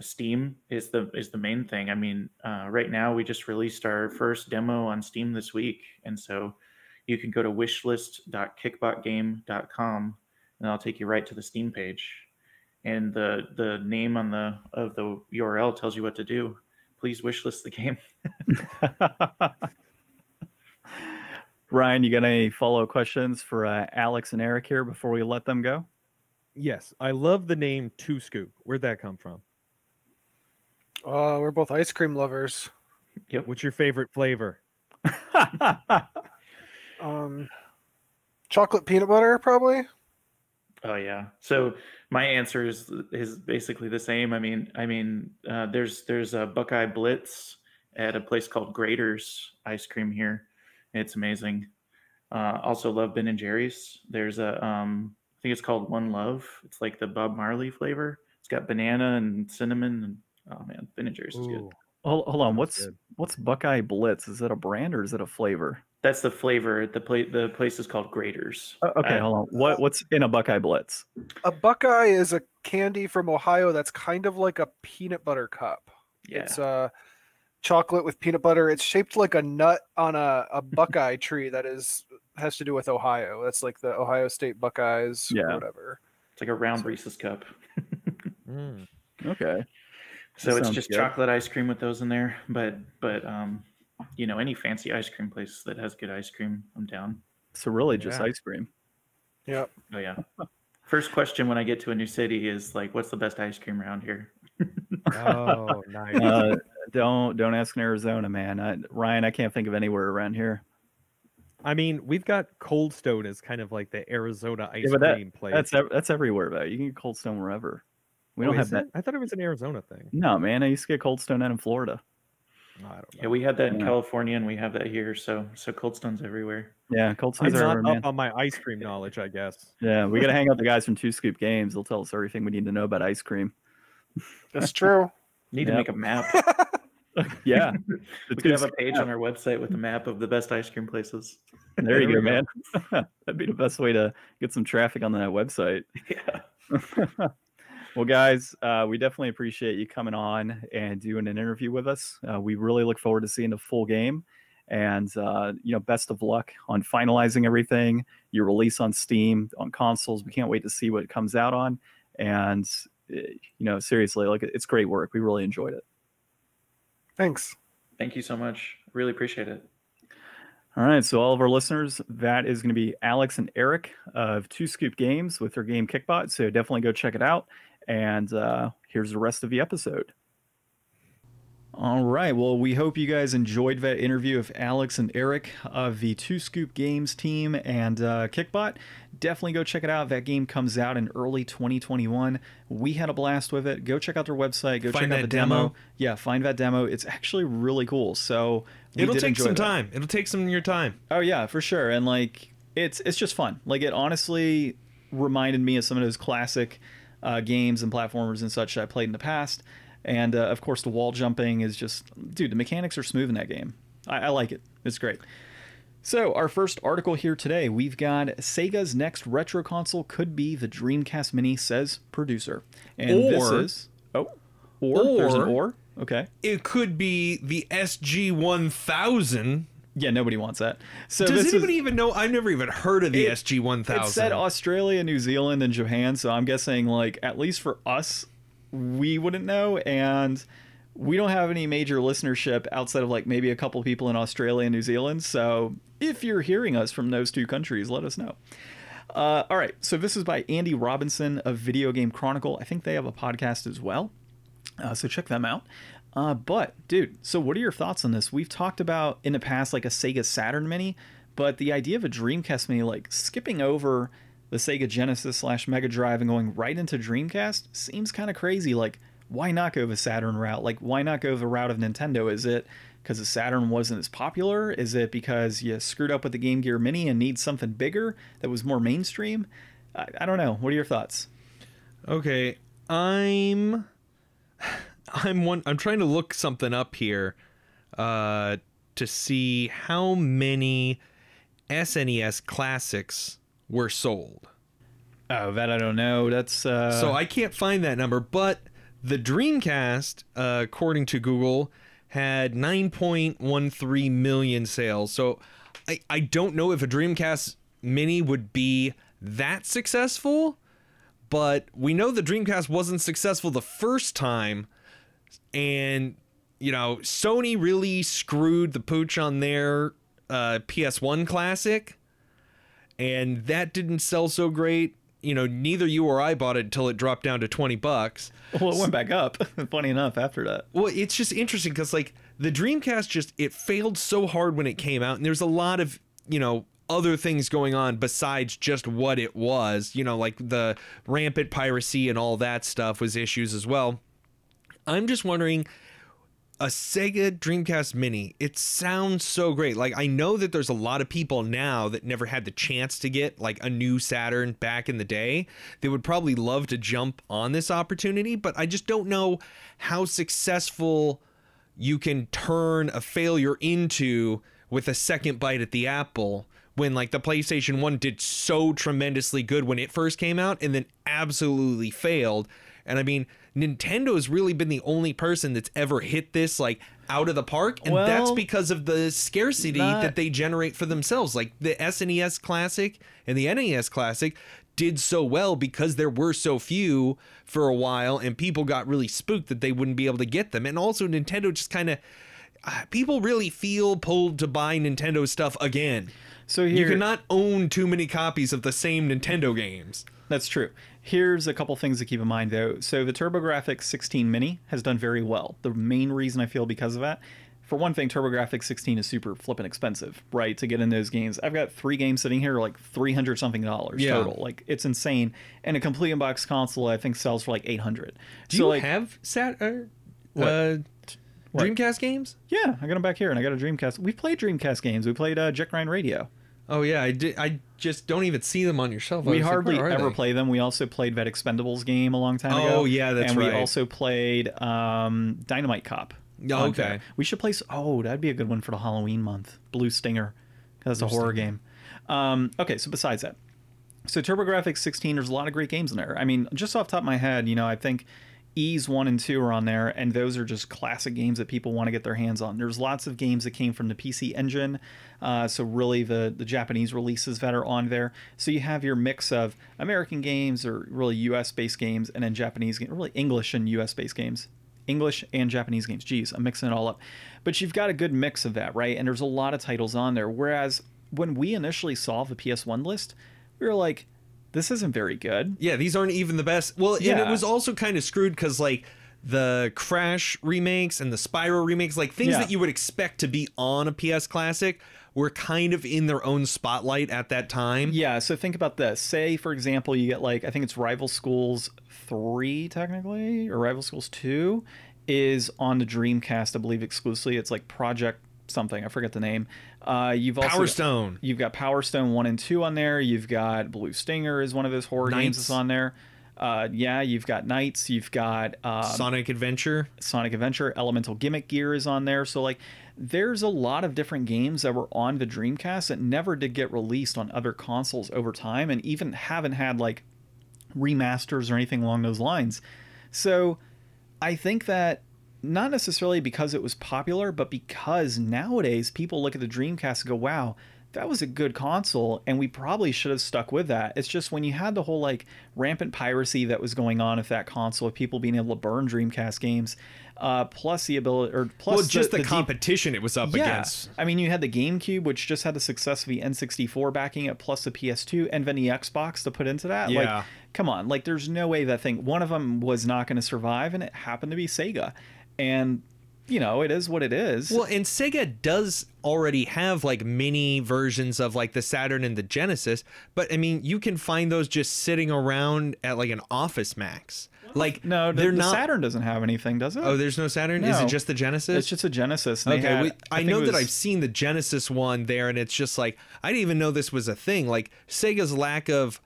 Steam is the is the main thing. I mean, uh, right now we just released our first demo on Steam this week, and so you can go to wishlist.kickbotgame.com, and I'll take you right to the Steam page. And the the name on the of the URL tells you what to do. Please wishlist the game. [LAUGHS] [LAUGHS] Ryan, you got any follow up questions for uh, Alex and Eric here before we let them go? Yes, I love the name Two Scoop. Where'd that come from? Uh, we're both ice cream lovers. Yep. What's your favorite flavor? [LAUGHS] Um, chocolate peanut butter, probably. Oh yeah. So my answer is is basically the same. I mean, I mean, uh, there's there's a Buckeye Blitz at a place called Graeter's Ice Cream here. It's amazing. Uh, also love Ben and Jerry's. There's a um, I think it's called One Love. It's like the Bob Marley flavor. It's got banana and cinnamon and oh man, Ben and Jerry's is good. Hold, hold on. Sounds What's good. what's Buckeye Blitz? Is it a brand or is it a flavor? That's the flavor. The place the place is called Graeter's. Uh, okay, Uh, hold on. What what's in a Buckeye Blitz? A Buckeye is a candy from Ohio that's kind of like a peanut butter cup. Yeah. It's uh, chocolate with peanut butter. It's shaped like a nut on a, a [LAUGHS] Buckeye tree that is has to do with Ohio. That's like the Ohio State Buckeyes Yeah. or whatever. It's like a round Reese's cup. [LAUGHS] Mm. Okay. So it's just good. chocolate ice cream with those in there. But but um, you know, any fancy ice cream place that has good ice cream, I'm down. So really just Yeah. ice cream. Yep. Oh yeah. First question when I get to a new city is like, what's the best ice cream around here? [LAUGHS] Oh, nice. Uh, don't don't ask in Arizona, man. I, Ryan, I can't think of anywhere around here. I mean, we've got Cold Stone as kind of like the Arizona ice but that- cream place. That's that's everywhere though. You can get Cold Stone wherever. We Oh, don't have that. I thought it was an Arizona thing. No, man. I used to get Cold Stone out in Florida. I don't know. Yeah, we had that in Yeah. California and we have that here. So so Cold Stone's everywhere. Yeah, Cold I'm Stone's not everywhere, man. up on my ice cream knowledge, I guess. Yeah, we gotta hang out with the guys from Two Scoop Games. They'll tell us everything we need to know about ice cream. That's true. Need to make a map. [LAUGHS] [LAUGHS] Yeah, we could have a page on our website with a map of the best ice cream places. [LAUGHS] There you There go, man. [LAUGHS] That'd be the best way to get some traffic on that website. Yeah. well, guys, uh, we definitely appreciate you coming on and doing an interview with us. Uh, we really look forward to seeing the full game, and uh, you know, best of luck on finalizing everything. Your release on Steam, on consoles. We can't wait to see what it comes out on. And eh, you know, seriously, like it's great work. We really enjoyed it. Thanks. Thank you so much. Really appreciate it. All right, so all of our listeners, that is going to be Alex and Eric of Two Scoop Games with their game Kickbot. So definitely go check it out. And uh, here's the rest of the episode. All right. Well, we hope you guys enjoyed that interview of Alex and Eric of the Two Scoop Games team and uh, Kickbot. Definitely go check it out. That game comes out in early 2021. We had a blast with it. Go check out their website. Go Find check out the demo. demo. Yeah, find that demo. It's actually really cool. So we It'll take some that. time. It'll take some of your time. Oh yeah, for sure. And like it's it's just fun. Like it honestly reminded me of some of those classic uh, games and platformers and such that I played in the past. And uh, of course, the wall jumping is just, dude, the mechanics are smooth in that game. I, I like it. It's great. So, our first article here today, we've got Sega's next retro console could be the Dreamcast Mini, says producer. And this is oh, or, there's an or- or. Okay. It could be the SG 1000. Yeah, nobody wants that. So Does this is- anybody even know? I've never even heard of the It- SG 1000. It said Australia, New Zealand, and Japan, so I'm guessing like at least for us, we wouldn't know, and we don't have any major listenership outside of like maybe a couple people in Australia and New Zealand. So if you're hearing us from those two countries, let us know. Uh, all right, so this is by Andy Robinson of Video Game Chronicle. I think they have a podcast as well, uh, so check them out. Uh, but dude, so what are your thoughts on this? We've talked about in the past like a Sega Saturn Mini, but the idea of a Dreamcast Mini, like skipping over the Sega Genesis slash Mega Drive and going right into Dreamcast, seems kind of crazy. Like, why not go the Saturn route? Like, why not go the route of Nintendo? Is it because the Saturn wasn't as popular? Is it because you screwed up with the Game Gear Mini and need something bigger that was more mainstream? I, I don't know. What are your thoughts? Okay, I'm [SIGHS] I'm one I'm trying to look something up here uh to see how many SNES classics were sold. Oh, that I don't know. That's uh, So I can't find that number, but the Dreamcast, uh, according to Google, had 9.13 million sales. So I, I don't know if a Dreamcast Mini would be that successful, but we know the Dreamcast wasn't successful the first time. And, you know, Sony really screwed the pooch on their uh, PS1 Classic, and that didn't sell so great. You know, neither you or I bought it until it dropped down to 20 bucks. well, it went back up. [LAUGHS] Funny enough, after that. Well, it's just interesting because like the Dreamcast just it failed so hard when it came out, and there's a lot of you know other things going on besides just what it was. You know, like the rampant piracy and all that stuff was issues as well. I'm just wondering a Sega Dreamcast Mini. It sounds so great. Like I know that there's a lot of people now that never had the chance to get like a new Saturn back in the day. They would probably love to jump on this opportunity, but I just don't know how successful you can turn a failure into with a second bite at the apple when like the PlayStation 1 did so tremendously good when it first came out and then absolutely failed. And I mean, Nintendo's really been the only person that's ever hit this like out of the park and that's because of the scarcity not- that they generate for themselves. Like the SNES Classic and the NES Classic did so well because there were so few for a while and people got really spooked that they wouldn't be able to get them. And also Nintendo just kind of uh, people really feel pulled to buy Nintendo stuff again. So You cannot own too many copies of the same Nintendo games. That's true. Here's a couple things to keep in mind, though. So the TurboGrafx 16 Mini has done very well. The main reason I feel because of that, for one thing, TurboGrafx 16 is super flippin' expensive, right? To get in those games, I've got three games sitting here, like 300 something dollars Yeah. total. Like it's insane. And a complete unbox console, I think, sells for like 800. Do so you like, have sat uh, What? uh, Dreamcast games? yeah, I got them back here, and I got a Dreamcast. We've played Dreamcast games. We played uh, Jet Grind Radio. Oh yeah, I did. I just don't even see them on your shelf. I We was like, hardly ever they? play them. We also played Vet Expendables game a long time ago. Oh, yeah, that's and right. And we also played um, Dynamite Cop. Oh, okay. there. We should play. Oh, that'd be a good one for the Halloween month. Blue Stinger, because it's a horror game. Um, okay, so besides that, so TurboGrafx 16, there's a lot of great games in there. I mean, just off the top of my head, you know, I think Ys 1 and 2 are on there, and those are just classic games that people want to get their hands on. There's lots of games that came from the PC Engine, uh, so really the, the Japanese releases that are on there. So you have your mix of American games or really US based games, and then Japanese games, really English and US based games. English and Japanese games. Geez, I'm mixing it all up. But you've got a good mix of that, right? And there's a lot of titles on there. Whereas when we initially saw the PS1 list, we were like, this isn't very good. Yeah, these aren't even the best. Well, and it was also kind of screwed because like the Crash remakes and the Spyro remakes, like things Yeah. that you would expect to be on a PS Classic, were kind of in their own spotlight at that time. Yeah, so think about this. Say, for example, you get like, I think it's Rival Schools 3, technically, or Rival Schools 2 is on the Dreamcast, I believe, exclusively. It's like Project something, I forget the name. Uh, you've also Power Stone. You've got Power Stone 1 and 2 on there. You've got Blue Stinger is one of those horror games that's on there. Uh, yeah, you've got Knights. You've got um, Sonic Adventure. Sonic Adventure, Elemental Gimmick Gear is on there. So like there's a lot of different games that were on the Dreamcast that never did get released on other consoles over time and even haven't had like remasters or anything along those lines. So I think that not necessarily because it was popular, but because nowadays people look at the Dreamcast and go, wow, that was a good console, and we probably should have stuck with that. It's just when you had the whole like rampant piracy that was going on with that console, of people being able to burn Dreamcast games, uh, plus the ability, or plus Well, just the, deep- competition it was up yeah. against. I mean, you had the GameCube, which just had the success of the N64 backing it, plus the PS2, and then the Xbox to put into that. Yeah. Like, come on. Like, there's no way that thing, one of them was not going to survive, and it happened to be Sega. And, you know, it is what it is. Well, and Sega does already have like mini versions of like the Saturn and the Genesis, but I mean, you can find those just sitting around at like an Office Max. Like no, the, they're the not. Saturn doesn't have anything, does it? Oh, there's no Saturn. Is it just the Genesis? it's just a Genesis. and Okay, had- we, I, think know it that I've seen the Genesis one there, and it's just like I didn't even know this was a thing. Like Sega's lack of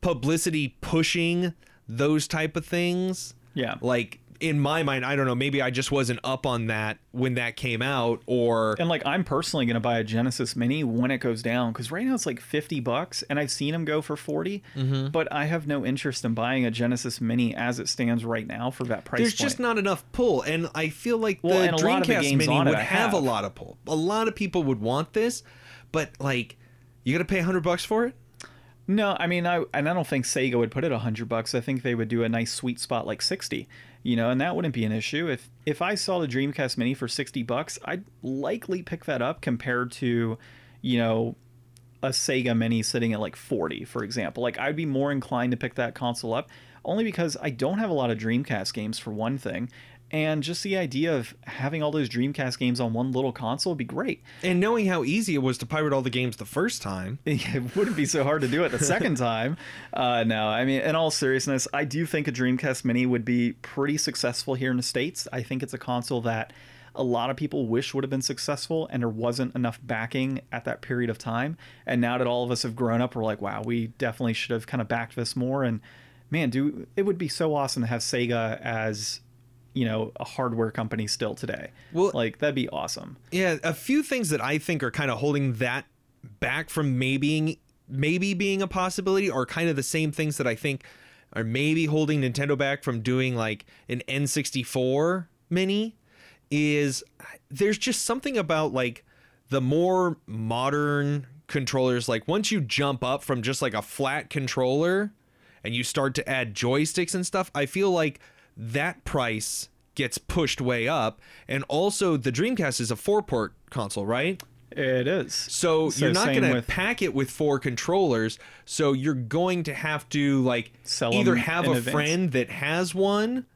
publicity pushing those type of things, Yeah. like in my mind, I don't know, maybe I just wasn't up on that when that came out, or And like I'm personally gonna buy a Genesis Mini when it goes down because right now it's like fifty bucks, and I've seen them go for 40 Mm-hmm. But I have no interest in buying a Genesis Mini as it stands right now for that price. there's point. just not enough pull. And I feel like Well, the the Dreamcast games Mini would I have, a lot of pull. A lot of people would want this, but like, you got to pay hundred bucks for it. No, I mean, I and I don't think Sega would put it a hundred bucks. I think they would do a nice sweet spot like sixty, you know, and that wouldn't be an issue. If if I saw the Dreamcast Mini for sixty bucks, I'd likely pick that up compared to, you know, a Sega Mini sitting at like forty, for example. Like I'd be more inclined to pick that console up, only because I don't have a lot of Dreamcast games for one thing. And just the idea of having all those Dreamcast games on one little console would be great. And knowing how easy it was to pirate all the games the first time, [LAUGHS] it wouldn't be so hard to do it the second time. [LAUGHS] Uh, no, I mean, in all seriousness, I do think a Dreamcast Mini would be pretty successful here in the States. I think it's a console that a lot of people wish would have been successful, and there wasn't enough backing at that period of time. And now that all of us have grown up, we're like, wow, we definitely should have kind of backed this more. And man, do it would be so awesome to have Sega as you know a hardware company still today. Well- like that'd be awesome. Yeah, a few things that I think are kind of holding that back from maybe maybe being a possibility are kind of the same things that I think are maybe holding Nintendo back from doing like an N64 mini is there's just something about like the more modern controllers like once you jump up from just like a flat controller and you start to add joysticks and stuff, I feel like that price gets pushed way up. And also, the Dreamcast is a four port console, right? It is. So, So you're not going to pack it with four controllers. So you're going to have to like Sell either have a friend that has one.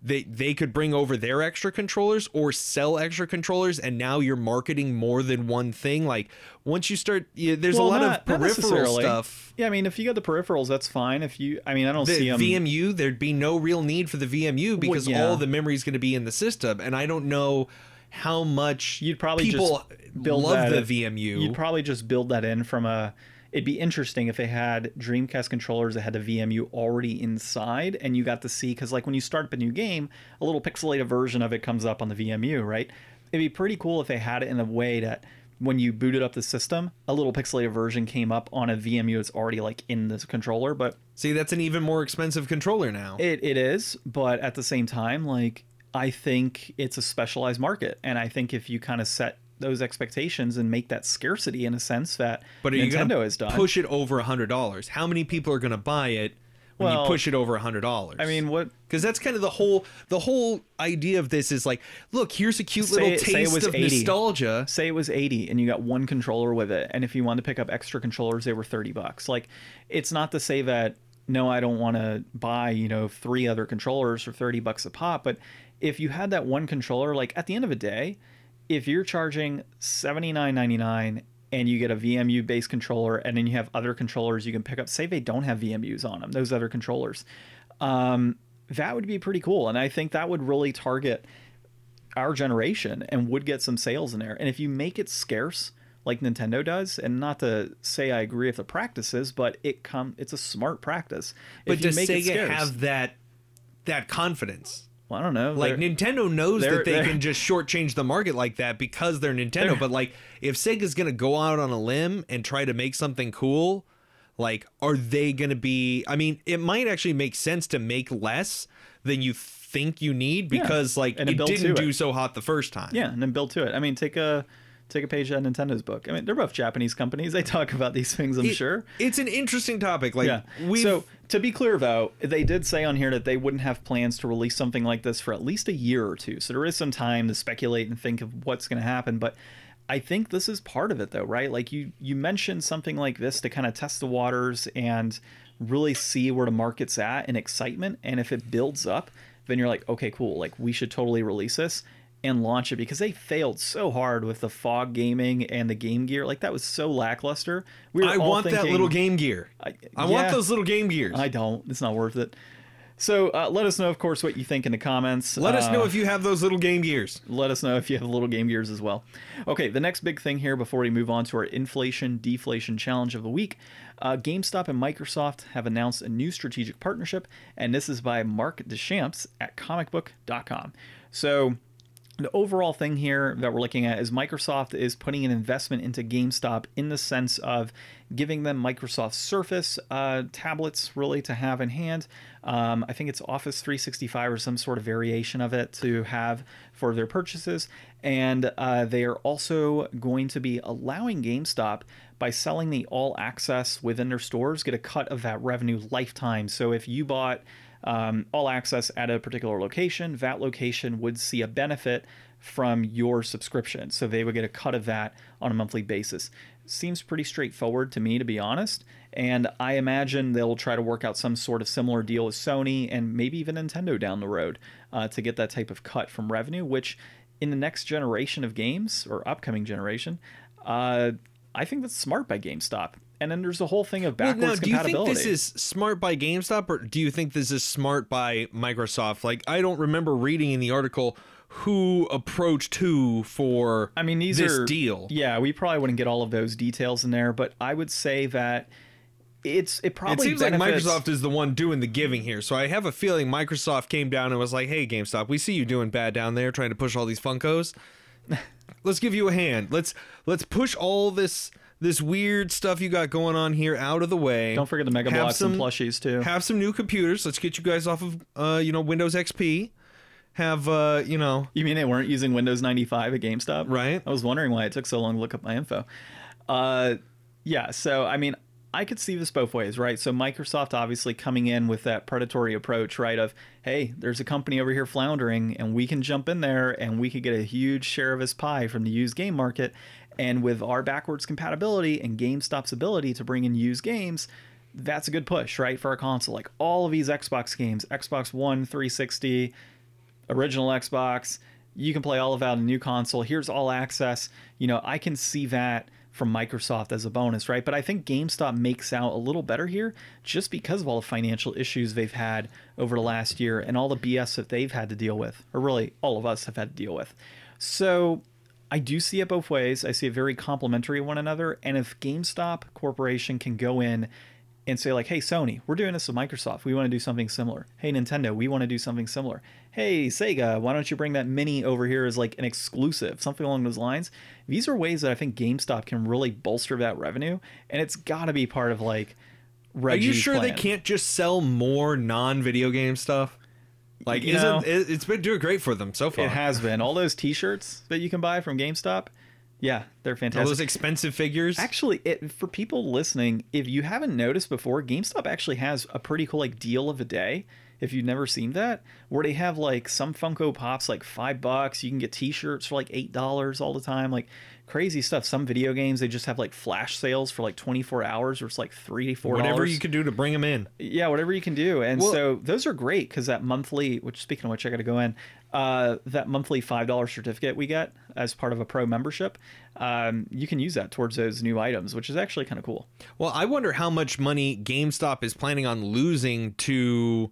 They, they could bring over their extra controllers or sell extra controllers and now you're marketing more than one thing like once you start yeah, there's Well, a lot not- of peripheral stuff Yeah, I mean, if you got the peripherals, that's fine. If you, I mean, I don't the see them. VMU, there'd be no real need for the VMU because yeah. all the memory is going to be in the system, and I don't know how much You'd probably people just build love that the in- VMU. You'd probably just build that in from a. It'd be interesting if they had Dreamcast controllers that had the VMU already inside, and you got to see because, like, when you start up a new game, a little pixelated version of it comes up on the VMU, right? It'd be pretty cool if they had it in a way that when you booted up the system, a little pixelated version came up on a VMU that's already like in this controller, but See, that's an even more expensive controller now. It it is, but at the same time, like I think it's a specialized market, and I think if you kind of set those expectations and make that scarcity in a sense that but are Nintendo has done. push it over a hundred dollars? How many people are going to buy it when Well, you push it over a hundred dollars? I mean, what because that's kind of the whole the whole idea of this is like, look, here's a cute little it- taste was of 80. nostalgia. say it was 80 and you got one controller with it and if you wanted to pick up extra controllers they were 30 bucks like it's not to say that no i don't want to buy you know three other controllers for 30 bucks a pop but if you had that one controller like at the end of the day if you're charging 79.99 and you get a vmu based controller and then you have other controllers you can pick up say they don't have vmus on them those other controllers um, that would be pretty cool and i think that would really target our generation and would get some sales in there. And if you make it scarce like Nintendo does, and not to say I agree with the practices, but it come it's a smart practice. But if you does make it Sega scarce, have that that confidence? Well, I don't know. Like they're- Nintendo knows that they can just shortchange the market like that because they're Nintendo. They're- but like, if Sega's gonna go out on a limb and try to make something cool, like, are they gonna be? I mean, it might actually make sense to make less than you think you need Yeah, because like and it didn't do it. so hot the first time. yeah, and then build to it. I mean, take a take a page out of Nintendo's book. I mean, they're both Japanese companies. They talk about these things, I'm It- sure. it's an interesting topic. Like, yeah. we So to be clear, though, they did say on here that they wouldn't have plans to release something like this for at least a year or two. So there is some time to speculate and think of what's going to happen. But I think this is part of it, though, right? Like you you mentioned something like this to kind of test the waters and really see where the market's at and excitement. And if it builds up, then you're like, okay, cool. Like we should totally release this and launch it because they failed so hard with the fog gaming and the game gear like that was so lackluster we I want that little Game Gear. I- I want those little Game Gears. I don't. It's not worth it. So uh, let us know, of course, what you think in the comments. Let us know Uh, if you have those little Game Gears. let us know if you have little game gears as well. Okay, the next big thing here before we move on to our inflation deflation challenge of the week uh, GameStop and Microsoft have announced a new strategic partnership, and this is by Marc Deschamps at comicbook.com. So, the overall thing here that we're looking at is Microsoft is putting an investment into GameStop in the sense of giving them Microsoft Surface uh, tablets really to have in hand. Um, I think it's Office 365 or some sort of variation of it to have for their purchases. And uh, they are also going to be allowing GameStop by selling the all access within their stores get a cut of that revenue lifetime. So if you bought um, all access at a particular location, that location would see a benefit from your subscription. So they would get a cut of that on a monthly basis. Seems pretty straightforward to me, to be honest. And I imagine they'll try to work out some sort of similar deal with Sony and maybe even Nintendo down the road uh, to get that type of cut from revenue, which in the next generation of games or upcoming generation, uh, I think that's smart by GameStop. And then there's the whole thing of Well, backwards now, do you think this is smart by GameStop, or do you think this is smart by Microsoft? Like, I don't remember reading in the article who approached who for I mean, these this are deal. Yeah, we probably wouldn't get all of those details in there, but I would say that it's it It probably seems benefits- like Microsoft is the one doing the giving here. So I have a feeling Microsoft came down and was like, "Hey, GameStop, we see you doing bad down there, trying to push all these Funkos. [LAUGHS] let's give you a hand. Let's let's push all this this weird stuff you got going on here out of the way. Don't forget the Mega Have Blocks and plushies too. Have some new computers. Let's get you guys off of uh, you know Windows XP. Have uh, you know you mean they weren't using Windows 95 at GameStop? Right. I was wondering why it took so long to look up my info. Uh, yeah, so I mean, I could see this both ways, right? So Microsoft obviously coming in with that predatory approach, right? Of hey, there's a company over here floundering, and we can jump in there and we could get a huge share of his pie from the used game market. And with our backwards compatibility and GameStop's ability to bring in used games, that's a good push, right, for our console. Like all of these Xbox games, Xbox One, 360, original Xbox. You can play all of that on a new console. Here's all access. You know, I can see that from Microsoft as a bonus, right? But I think GameStop makes out a little better here just because of all the financial issues they've had over the last year and all the BS that they've had to deal with, or really all of us have had to deal with. So I do see it both ways. I see it very complementary of one another. And if GameStop Corporation can go in and say like, "Hey Sony, we're doing this with Microsoft. We want to do something similar. Hey Nintendo, we want to do something similar. Hey Sega, why don't you bring that mini over here as like an exclusive, something along those lines?" These are ways that I think GameStop can really bolster that revenue, and it's got to be part of like. Are you sure they can't just sell more non-video game stuff? Like, You isn't know- it, it's been doing great for them so far? It has been all those T-shirts that you can buy from GameStop. Yeah, they're All fantastic. those expensive figures. Actually, it, for people listening, if you haven't noticed before, GameStop actually has a pretty cool like deal of a day. If you've never seen that, where they have like some Funko Pops like five bucks, you can get T-shirts for like eight dollars all the time, like crazy stuff. Some video games they just have like flash sales for like twenty four hours, or it's like three four Whatever you can do to bring them in. Yeah, whatever you can do. And Well- so those are great because that monthly, which speaking of which, I got to go in, uh, that monthly $5 certificate we get as part of a pro membership, um, you can use that towards those new items, which is actually kind of cool. Well, I wonder how much money GameStop is planning on losing to,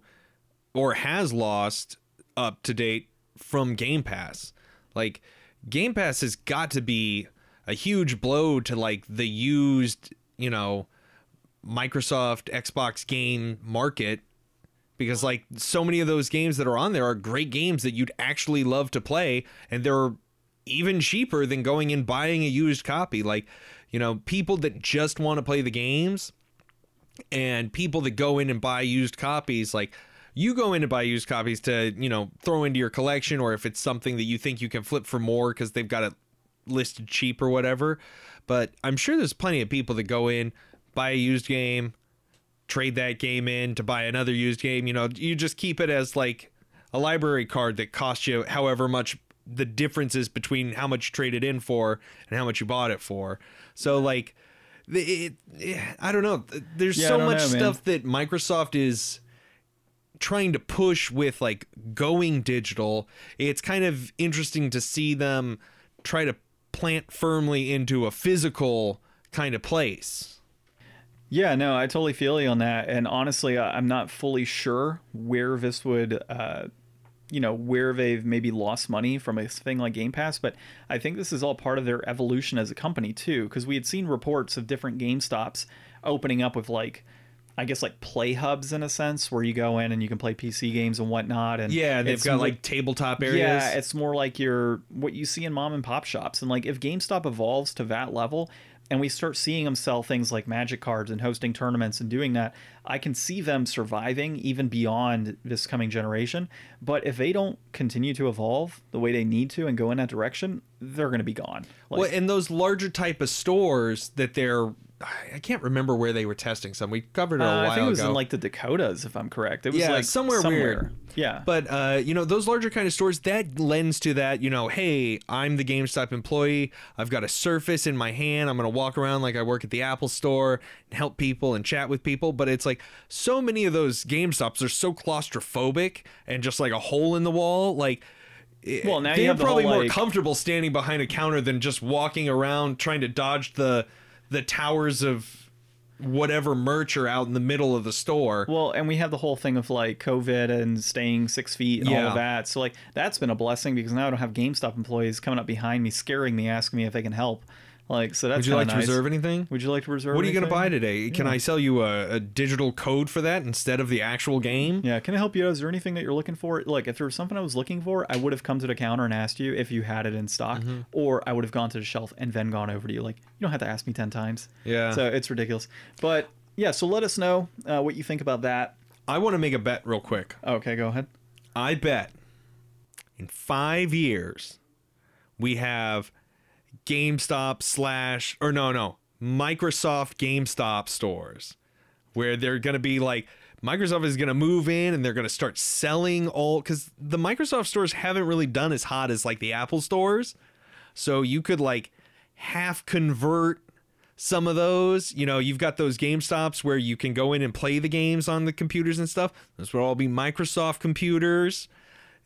or has lost up to date from Game Pass. Like, Game Pass has got to be a huge blow to like the used, you know, Microsoft Xbox game market because like so many of those games that are on there are great games that you'd actually love to play and they're even cheaper than going and buying a used copy like you know people that just want to play the games and people that go in and buy used copies like you go in to buy used copies to you know throw into your collection or if it's something that you think you can flip for more because they've got it listed cheap or whatever. But i'm sure there's plenty of people that go in buy a used game trade that game in to buy another used game you know you just keep it as like a library card that costs you however much the differences between how much you traded in for and how much you bought it for. So like the- it, it, i don't know. There's Yeah, so much know, stuff that microsoft is trying to push with like going digital it's kind of interesting to see them try to plant firmly into a physical kind of place Yeah, no, I totally feel you on that. And honestly, I'm not fully sure where this would, uh, you know, where they've maybe lost money from a thing like Game Pass. But I think this is all part of their evolution as a company, too. Because we had seen reports of different Game Stops opening up with like, I guess like play hubs in a sense, where you go in and you can play PC games and whatnot. And Yeah, they've got mo- like tabletop areas. yeah, it's more like your what you see in mom and pop shops. And like if GameStop evolves to that level and we start seeing them sell things like magic cards and hosting tournaments and doing that, I can see them surviving even beyond this coming generation. But if they don't continue to evolve the way they need to and go in that direction, they're going to be gone. Like, well, and those larger type of stores that they're, I can't remember where they were testing some. We covered it a uh, while I think it was ago. in like the Dakotas, if I'm correct. It was Yeah, like somewhere weird. Yeah. But uh, you know, those larger kind of stores that lends to that. You know, hey, I'm the GameStop employee. I've got a Surface in my hand. I'm gonna walk around like I work at the Apple Store and help people and chat with people. But it's like so many of those GameStops are so claustrophobic and just like a hole in the wall. Like, Well, now you they're have the probably whole, more like- comfortable standing behind a counter than just walking around trying to dodge the the towers of whatever merch are out in the middle of the store. Well, and we have the whole thing of like COVID and staying six feet and all of that. So like that's been a blessing because now I don't have GameStop employees coming up behind me, scaring me, asking me if they can help. Like so that's Would you like to nice. reserve anything? Would you like to reserve? What are you going to buy today? Can I sell you a, a digital code for that instead of the actual game? Yeah, can I help you? Out? Is there anything that you're looking for? Like, if there was something I was looking for, I would have come to the counter and asked you if you had it in stock, Mm-hmm. or I would have gone to the shelf and then gone over to you. Like, you don't have to ask me ten times. Yeah. So it's ridiculous. But yeah, so let us know uh, what you think about that. I want to make a bet real quick. Okay, go ahead. I bet in five years we have GameStop slash or no no Microsoft GameStop stores where they're gonna be like Microsoft is gonna move in and they're gonna start selling all because the Microsoft stores haven't really done as hot as like the Apple stores, so you could like half convert some of those. You know, you've got those GameStops where you can go in and play the games on the computers and stuff. Those will all be Microsoft computers.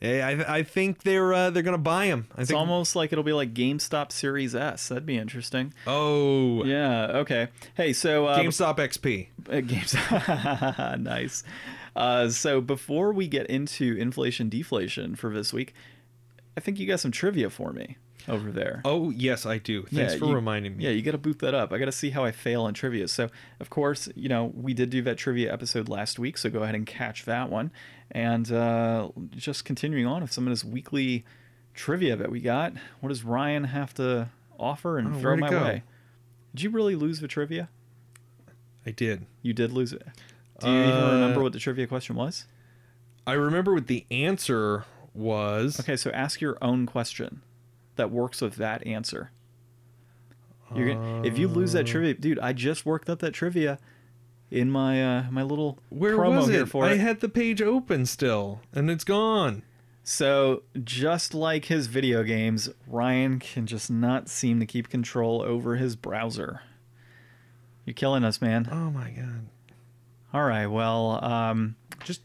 I, I think they're uh, they're gonna buy them. I It's think. almost like it'll be like GameStop Series S. That'd be interesting. oh, Yeah. Okay. Hey, so uh, GameStop XP. Uh, games. [LAUGHS] nice. Uh, so before we get into inflation deflation for this week, I think you got some trivia for me over there. Oh yes, I do. Thanks Yeah, for you- reminding me. Yeah, you got to boot that up. I got to see how I fail on trivia. So, of course, you know, we did do that trivia episode last week, so go ahead and catch that one. And uh, just continuing on with some of this weekly trivia that we got, what does Ryan have to offer and Oh, throw my go? way? Did you really lose the trivia? I did. You did lose it. Do you even Uh, remember what the trivia question was? I remember what the answer was. Okay, so ask your own question that works with that answer. You're gonna, if you lose that trivia, dude, I just worked up that trivia in my uh, my little Where promo was here it? for I it. had the page open still, and it's gone. So just like his video games, Ryan can just not seem to keep control over his browser. You're killing us, man. Oh my god! All right, well, um, Just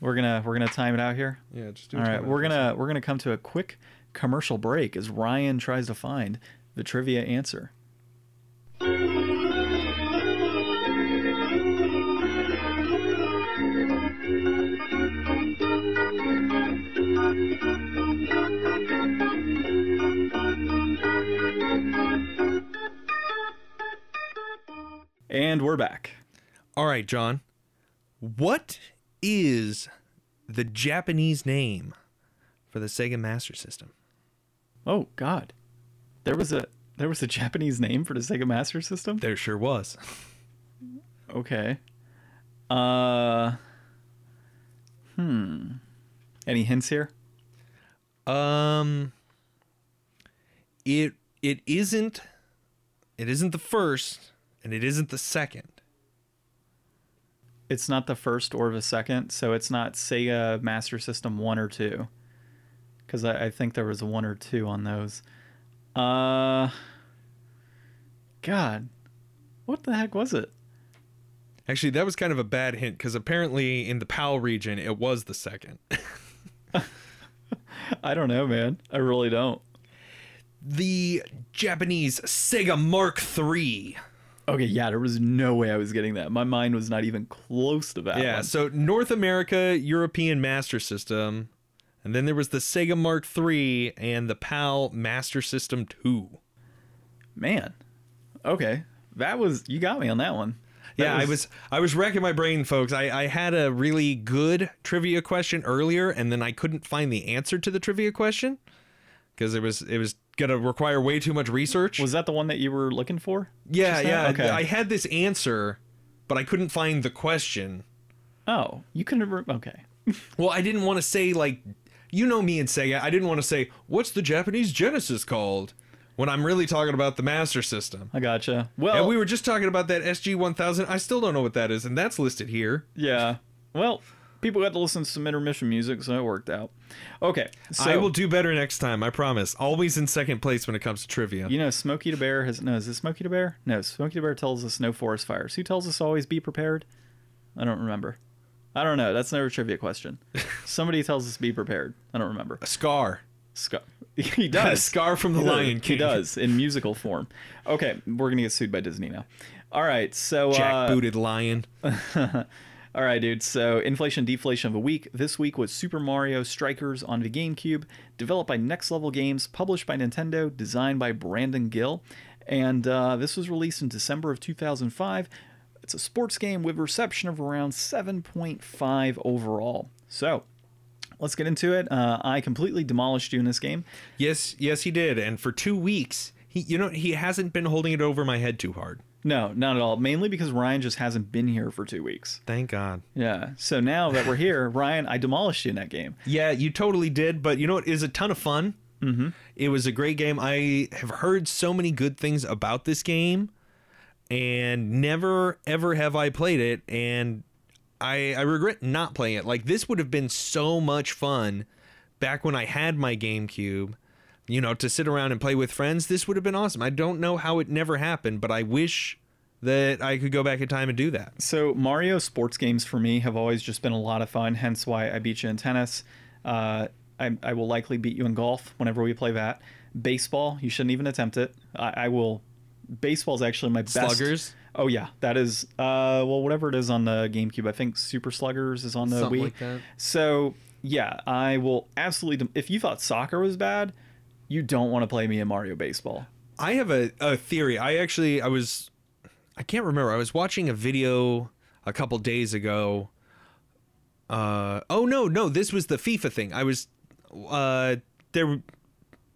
we're gonna we're gonna time it out here. yeah, just do. All right, we're out for a gonna we're gonna come to a quick commercial break as Ryan tries to find the trivia answer. And we're back. All right, John. What is the Japanese name for the Sega Master System? Oh God, there was a there was a [LAUGHS] Japanese name for the Sega Master System. There sure was. Okay. Uh. Hmm. Any hints here? Um it it isn't it isn't the first and it isn't the second. It's not the first or the second, so it's not Sega Master System one or two. Because I, I think there was one or two on those. Uh. God, what the heck was it? Actually, that was kind of a bad hint because apparently in the PAL region it was the second. [LAUGHS] I don't know, man. I really don't. the Japanese Sega Mark III. Okay, yeah, there was no way I was getting that. My mind was not even close to that. yeah, one. so North America European Master System, and then there was the Sega Mark III and the PAL Master System 2. man. Okay, that was you got me on that one. That Yeah, I was I was racking my brain, folks. I, I had a really good trivia question earlier, and then I couldn't find the answer to the trivia question because it was it was gonna require way too much research. Was that the one that you were looking for? yeah, yeah. Okay. I had this answer, but I couldn't find the question. Oh, you couldn't. Re- okay. [LAUGHS] Well, I didn't want to say like, you know me and Sega. I didn't want to say what's the Japanese Genesis called when I'm really talking about the Master System. I gotcha. Well, and we were just talking about that SG 1000. I still don't know what that is, and that's listed here. yeah. Well, people got to listen to some intermission music, so it worked out. Okay, so I will do better next time. I promise. Always in second place when it comes to trivia. You know, Smokey the Bear has no. Is it Smokey the Bear? No, Smokey the Bear tells us no forest fires. Who tells us always be prepared? I don't remember. I don't know. That's never a trivia question. [LAUGHS] Somebody tells us be prepared. I don't remember. A scar. Scar. [LAUGHS] He A does. scar from the He. Lion King. He does in musical form. Okay, we're gonna get sued by Disney now. All right, so uh, Jack-booted lion. [LAUGHS] all right, dude. So, inflation deflation of the week. This week was Super Mario Strikers on the GameCube, developed by Next Level Games, published by Nintendo, designed by Brandon Gill, and uh, this was released in December of 2005. It's a sports game with reception of around 7.5 overall. So, let's get into it. Uh, I completely demolished you in this game. Yes, yes, he did. And for two weeks, he, you know, he hasn't been holding it over my head too hard. No, not at all. Mainly because Ryan just hasn't been here for two weeks. Thank God. Yeah. So now that we're here, [LAUGHS] Ryan, I demolished you in that game. Yeah, you totally did. But you know what? It is a ton of fun. Mm-hmm. It was a great game. I have heard so many good things about this game, and never ever have I played it. And I I regret not playing it. Like this would have been so much fun back when I had my GameCube. You know, to sit around and play with friends, this would have been awesome. I don't know how it never happened, but I wish that I could go back in time and do that. So Mario sports games for me have always just been a lot of fun. Hence why I beat you in tennis. Uh, I, I will likely beat you in golf whenever we play that. Baseball, you shouldn't even attempt it. I, I will. Baseball is actually my best. Sluggers? Oh yeah, that is. Uh, well, whatever it is on the GameCube, I think Super Sluggers is on the Something Wii. like that. So yeah, I will absolutely. dem- If you thought soccer was bad, you don't want to play me in Mario Baseball. I have a, a theory. I actually I was I can't remember. I was watching a video a couple days ago. Uh oh no, no, this was the FIFA thing. I was uh there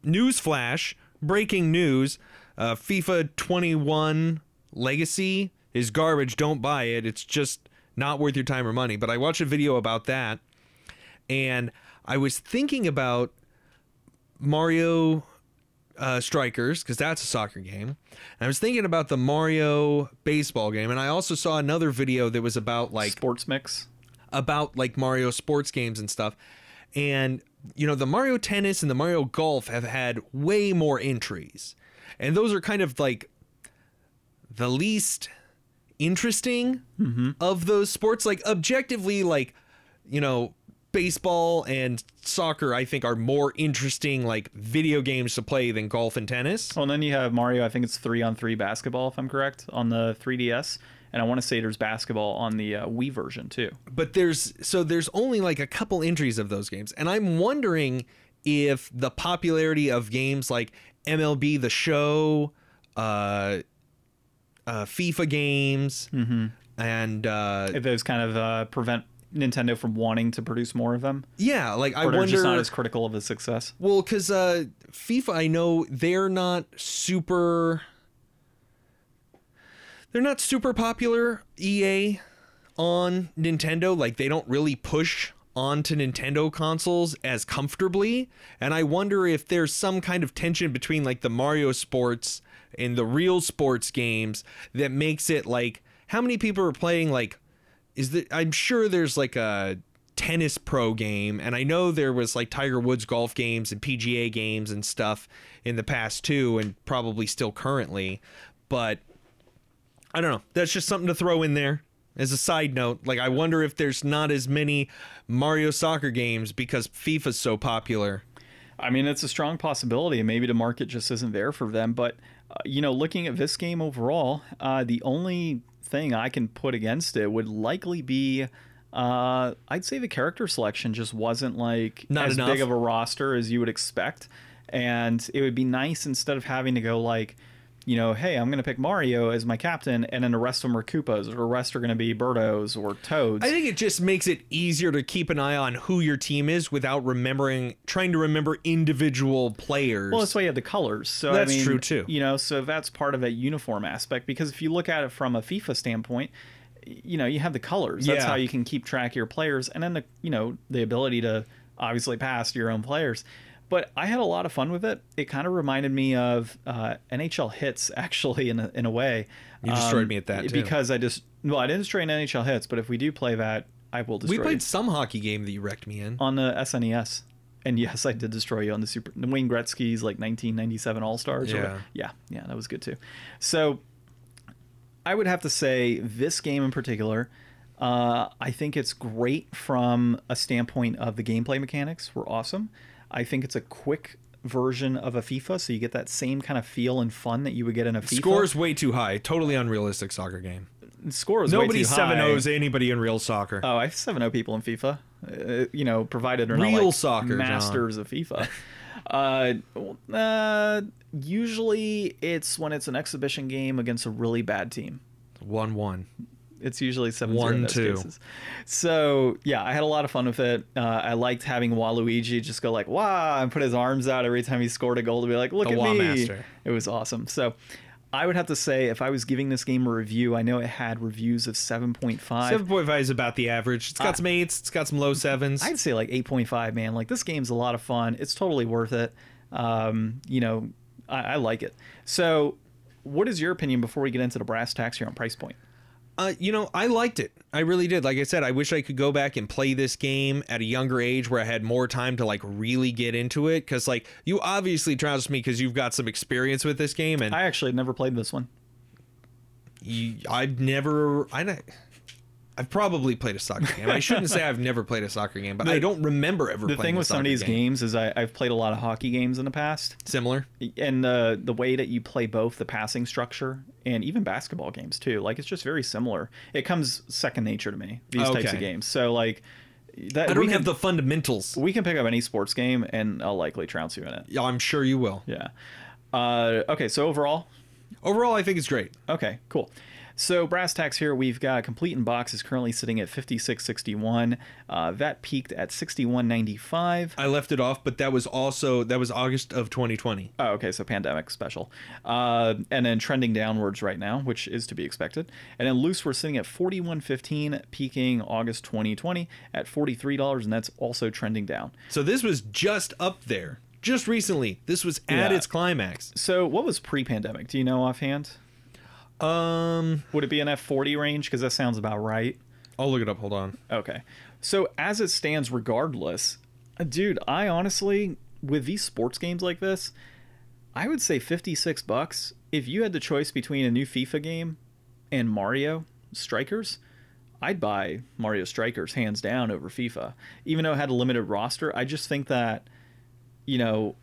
news flash, breaking news. Uh FIFA 21 Legacy is garbage. Don't buy it. It's just not worth your time or money. But I watched a video about that and I was thinking about Mario uh, Strikers because that's a soccer game. And I was thinking about the Mario baseball game, and I also saw another video that was about like Sports mix. about like Mario sports games and stuff. And you know, the Mario Tennis and the Mario Golf have had way more entries, and those are kind of like the least interesting of those sports. Like objectively, like you know, baseball and soccer, I think, are more interesting like video games to play than golf and tennis. Well, and then you have Mario. I think it's three on three basketball, if I'm correct, on the 3DS. And I want to say there's basketball on the uh, Wii version too. but there's so there's only like a couple entries of those games and i'm wondering if the popularity of games like mlb the show uh, uh fifa games and uh If those kind of uh, prevent Nintendo from wanting to produce more of them, yeah like i wonder just not as critical of a success. well because uh fifa i know they're not super they're not super popular ea on Nintendo. Like they don't really push onto Nintendo consoles as comfortably. And I wonder if there's some kind of tension between like the Mario sports and the real sports games that makes it like how many people are playing like is that I'm sure there's like a tennis pro game and I know there was like Tiger Woods golf games and PGA games and stuff in the past too and probably still currently but I don't know. That's just something to throw in there as a side note. Like, I wonder if there's not as many Mario soccer games because FIFA's so popular. I mean, it's a strong possibility. and Maybe the market just isn't there for them. But uh, you know, looking at this game overall, uh, the only thing I can put against it would likely be. Uh, I'd say the character selection just wasn't like Not as enough. big of a roster as you would expect, and it would be nice instead of having to go like, you know, hey, I'm going to pick Mario as my captain, and then the rest of them are Koopas, or the rest are going to be Birdos or Toads. I think it just makes it easier to keep an eye on who your team is without remembering, trying to remember individual players. Well, that's why you have the colors. So I That's mean, true, too. You know, so that's part of that uniform aspect. Because if you look at it from a FIFA standpoint, you know, you have the colors. That's Yeah. how you can keep track of your players, and then the you know the ability to obviously pass to your own players. But I had a lot of fun with it. It kind of reminded me of uh, NHL Hitz, [LAUGHS] actually, in a, in a way. Um, You destroyed me at that, too. because I just well, I didn't destroy an NHL Hitz, but if we do play that, I will destroy. You. We played you some hockey game that you wrecked me in. on the SNES. And yes, I did destroy you on the Super the Wayne Gretzky's like 1997 All Stars. Yeah. yeah, yeah, that was good too. So I would have to say this game in particular. Uh, I think it's great from a standpoint of the gameplay mechanics were awesome. I think it's a quick version of a FIFA, so you get that same kind of feel and fun that you would get in a FIFA. Scores way too high. Totally unrealistic soccer game. score is way Nobody too seven high. O's anybody in real soccer. Oh, I have seven zero people in FIFA. Uh, you know, provided they're not Real like soccer, John. masters of FIFA. [LAUGHS] uh, uh, usually it's when it's an exhibition game against a really bad team. One one. It's usually seven One, in those two. cases. So yeah, I had a lot of fun with it. Uh, I liked having Waluigi just go like "Wow" and put his arms out every time he scored a goal to be like, "Look The at me!" Master. It was awesome. So. I would have to say, if I was giving this game a review, I know it had reviews of 7.5. Seven point five is about the average. It's got some eights. It's got some low sevens. I'd say like 8.5, man. Like this game's a lot of fun. It's totally worth it. Um, you know, I, I like it. So, what is your opinion before we get into the brass tacks here on price point? Uh, you know, I liked it. I really did. Like I said, I wish I could go back and play this game at a younger age where I had more time to like really get into it. Because like you obviously trust me because you've got some experience with this game, and I actually never played this one. you, I've never. I. I've probably played a soccer game. I shouldn't say I've never played a soccer game, but I don't remember ever. The thing with some of these game. games is I, I've played a lot of hockey games in the past, similar. and the the way that you play both the passing structure and even basketball games too, like it's just very similar. It comes second nature to me. These types of games. So like, that, I we don't have can- the fundamentals. We can pick up any sports game, and I'll likely trounce you in it. Yeah, I'm sure you will. Yeah. Uh, okay, so overall, Overall, I think it's great. Okay, cool. So brass tacks here, we've got complete in box is currently sitting at 56.61. Uh, that peaked at 61.95. I left it off, but that was also that was August of 2020. Oh, okay, so pandemic special. Uh, and then trending downwards right now, which is to be expected. And then loose, we're sitting at 41.15, peaking August 2020 at $43, and that's also trending down. So this was just up there, just recently. This was at Yeah. its climax. So what was pre-pandemic? Do you know offhand? Um, Would it be an F40 range? Because that sounds about right. I'll look it up. Hold on. Okay. So as it stands, regardless, uh, dude, I honestly, with these sports games like this, I would say 56 bucks. If you had the choice between a new FIFA game and Mario Strikers, I'd buy Mario Strikers hands down over FIFA. Even though it had a limited roster, I just think that, you know,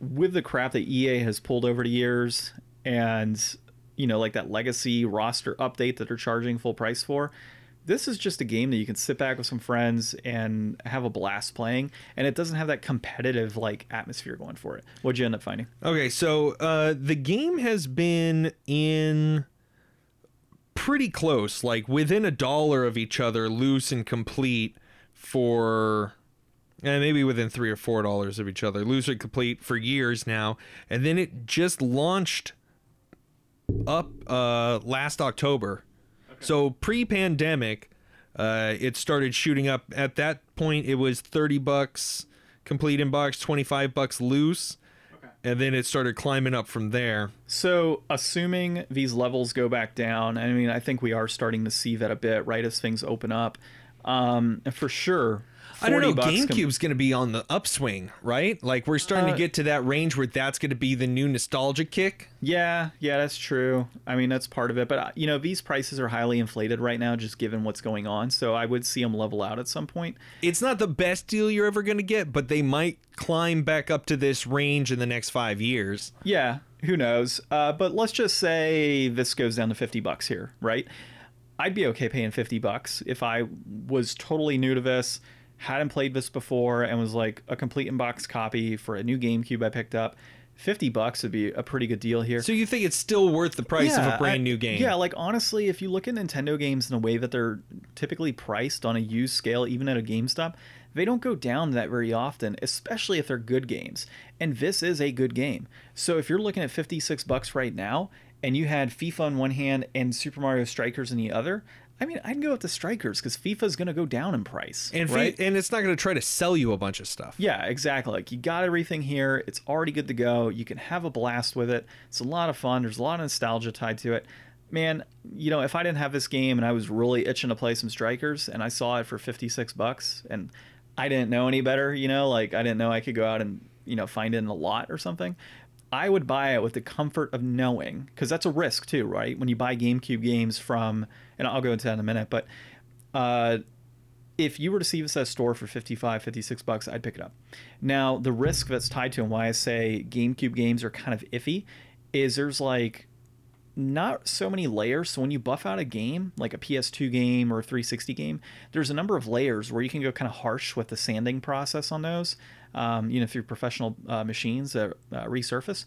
with the crap that EA has pulled over the years and, you know, like that legacy roster update that they're charging full price for, this is just a game that you can sit back with some friends and have a blast playing and it doesn't have that competitive like atmosphere going for it what'd you end up finding Okay, so uh, the game has been in pretty close, like within a dollar of each other, loose and complete for. And maybe within three or four dollars of each other, loose and complete for years now, and then it just launched up uh, last October. So pre-pandemic, uh, it started shooting up. At that point, it was thirty bucks complete in box, twenty-five bucks loose, and then it started climbing up from there. so assuming these levels go back down i mean i think we are starting to see that a bit right as things open up um for sure I don't know. bucks com- GameCube's going to be on the upswing, right? Like we're starting Uh, to get to that range where that's going to be the new nostalgia kick. yeah yeah that's true i mean that's part of it but uh, you know these prices are highly inflated right now just given what's going on so i would see them level out at some point It's not the best deal you're ever going to get, but they might climb back up to this range in the next five years. Yeah, who knows? Uh, but let's just say this goes down to 50 bucks here, right? I'd be okay paying 50 bucks if I was totally new to this, hadn't played this before, and was like a complete inbox copy for a new GameCube I picked up. 50 bucks would be a pretty good deal here. So you think it's still worth the price of a brand I- new game? Yeah, like honestly, if you look at Nintendo games in a way that they're typically priced on a used scale, even at a GameStop, they don't go down that very often, especially if they're good games. And this is a good game. So if you're looking at 56 bucks right now and you had FIFA on one hand and Super Mario Strikers in the other, I mean, I'd go with the Strikers because FIFA's going to go down in price. and right? and it's not going to try to sell you a bunch of stuff. Yeah, exactly. Like you got everything here. It's already good to go. You can have a blast with it. It's a lot of fun. There's a lot of nostalgia tied to it. Man, you know, if I didn't have this game and I was really itching to play some strikers and I saw it for 56 bucks and I didn't know any better, you know, like I didn't know I could go out and, you know, find it in a lot or something, I would buy it with the comfort of knowing because that's a risk too, right? When you buy GameCube games from, and I'll go into that in a minute, but uh, if you were to see this at a store for 55 56 bucks i'd pick it up. Now the risk that's tied to and why i say gamecube games are kind of iffy is there's like not so many layers. So when you buff out a game like a ps2 game or a 360 game there's a number of layers where you can go kind of harsh with the sanding process on those um, you know through professional uh, machines that uh, resurface.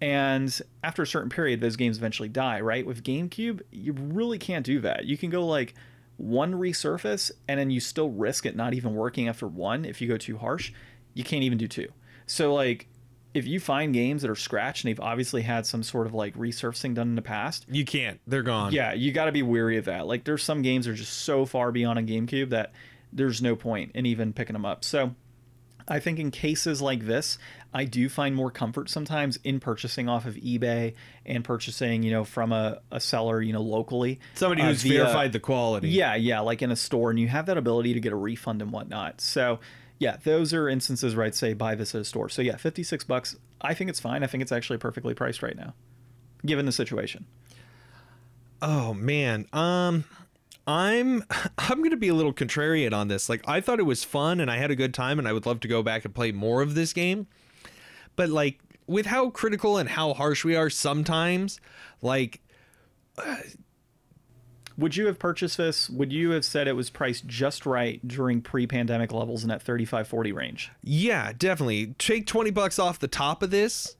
And after a certain period those games eventually die right? With gamecube you really can't do that. You can go like one resurface and then you still risk it not even working after one if you go too harsh. You can't even do two. So like if you find games that are scratched and they've obviously had some sort of like resurfacing done in the past You can't. They're gone. yeah you got to be weary of that. Like there's some games that are just so far beyond a gamecube that there's no point in even picking them up. So I think in cases like this, I do find more comfort sometimes in purchasing off of eBay and purchasing, you know, from a, a seller, you know, locally. Somebody uh, who's via- verified the quality. Yeah, yeah, like in a store, and you have that ability to get a refund and whatnot. So, yeah, those are instances where I'd say buy this at a store. So, yeah, 56 bucks. I think it's fine. I think it's actually perfectly priced right now, given the situation. Oh man. Um I'm [LAUGHS] I'm going to be a little contrarian on this. Like I thought it was fun and I had a good time and I would love to go back and play more of this game. But like with how critical and how harsh we are sometimes, like uh, Would you have purchased this? Would you have said it was priced just right during pre-pandemic levels in that 35-40 range? yeah, definitely. Take 20 bucks off the top of this.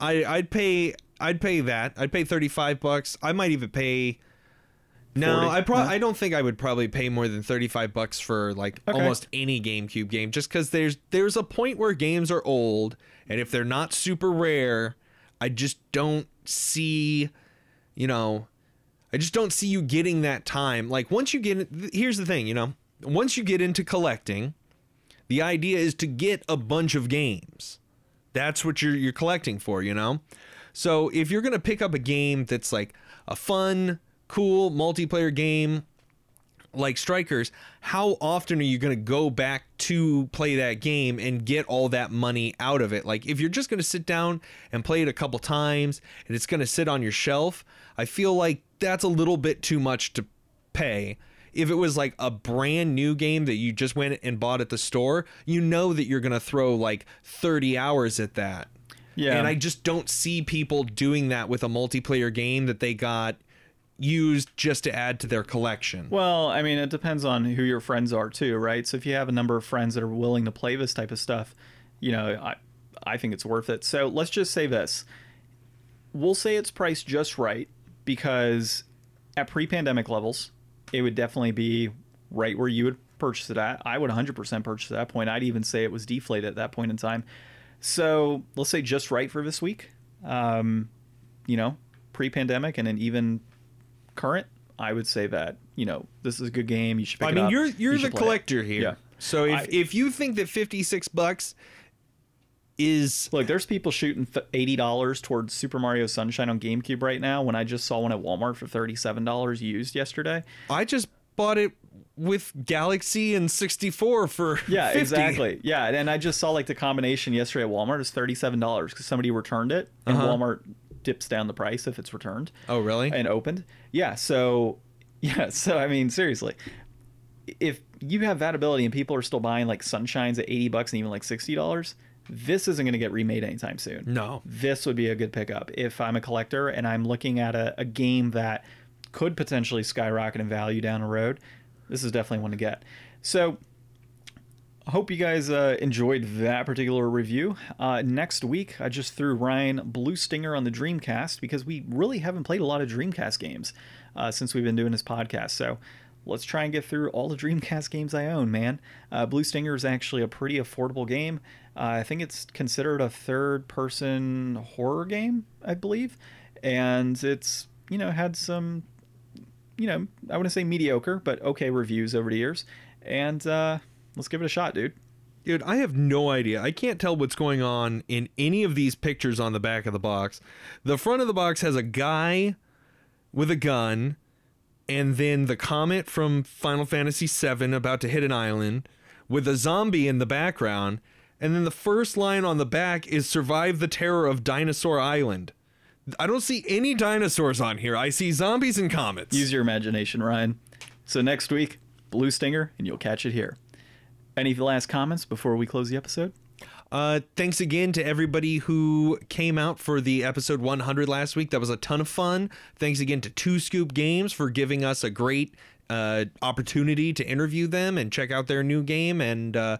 I I'd pay I'd pay that. I'd pay 35 bucks. I might even pay No, 40? I pro- No? I don't think I would probably pay more than 35 bucks for like Okay. almost any GameCube game just cuz there's there's a point where games are old and if they're not super rare, I just don't see you know, I just don't see you getting that time. Like once you get here's the thing, you know, once you get into collecting, the idea is to get a bunch of games. That's what you're you're collecting for, you know? So if you're gonna pick up a game that's like a fun, cool multiplayer game like Strikers, how often are you gonna go back to play that game and get all that money out of it? Like if you're just gonna sit down and play it a couple times and it's gonna sit on your shelf, I feel like that's a little bit too much to pay. If it was like a brand new game that you just went and bought at the store, you know that you're gonna throw like 30 hours at that. Yeah. And I just don't see people doing that with a multiplayer game that they got used just to add to their collection. Well, I mean, it depends on who your friends are too, right? So if you have a number of friends that are willing to play this type of stuff, you know, I I think it's worth it. So let's just say this. We'll say it's priced just right because at pre-pandemic levels, it would definitely be right where you would purchase it at. I would 100% purchase at that point. I'd even say it was deflated at that point in time. So let's say just right for this week. Um, you know, pre-pandemic and then even current, I would say that you know this is a good game. You should pick I mean, up. you're you're You the play it. collector here. Yeah. So if I- if you think that 56 bucks is Look, there's people shooting eighty dollars towards Super Mario Sunshine on GameCube right now. When I just saw one at Walmart for thirty-seven dollars used yesterday. I just bought it with Galaxy and 64 for [LAUGHS] Yeah, 50. exactly. Yeah, and I just saw like the combination yesterday at Walmart is thirty-seven dollars because somebody returned it, and Uh-huh. Walmart dips down the price if it's returned Oh, really? and opened. Yeah, so [LAUGHS] yeah, so I mean, seriously, if you have that ability and people are still buying like Sunshines at eighty bucks and even like sixty dollars, this isn't going to get remade anytime soon. No. This would be a good pickup if I'm a collector and I'm looking at a, a game that could potentially skyrocket in value down the road. This is definitely one to get. So, I hope you guys uh, enjoyed that particular review. Uh, next week, I just threw Ryan Blue Stinger on the Dreamcast because we really haven't played a lot of Dreamcast games uh, since we've been doing this podcast. So let's try and get through all the [LAUGHS] Dreamcast games I own, man. Uh, Blue Stinger is actually a pretty affordable game. Uh, I think it's considered a third person horror game, I believe. And it's, you know, had some, you know, I wouldn't say mediocre, but okay reviews over the years. And, uh, let's give it a shot, dude. Dude, I have no idea. I can't tell what's going on in any of these pictures on the back of the box. The front of the box has a guy with a gun, and then the comet from Final Fantasy VII about to hit an island with a zombie in the background. And then the first line on the back is Survive the Terror of Dinosaur Island. I don't see any dinosaurs on here. I see zombies and comets. Use your imagination, Ryan. So next week, Blue Stinger, and you'll catch it here. Any last comments before we close the episode? Uh, thanks again to everybody who came out for the episode 100 last week. That was a ton of fun. Thanks again to Two Scoop Games for giving us a great uh, opportunity to interview them and check out their new game. And uh,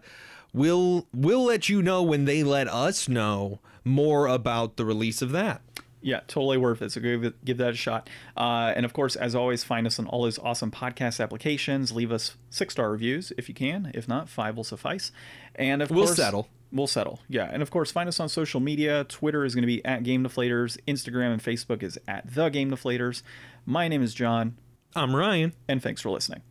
we'll we'll let you know when they let us know more about the release of that. Yeah, totally worth it. So give, it, give that a shot. Uh, and of course, as always, find us on all those awesome podcast applications. Leave us six star reviews if you can. If not, five will suffice. And of course We'll course, settle. We'll settle. Yeah. And of course, find us on social media. Twitter is going to be at Game Deflators. Instagram and Facebook is at The Game Deflators. My name is John, I'm Ryan. and thanks for listening.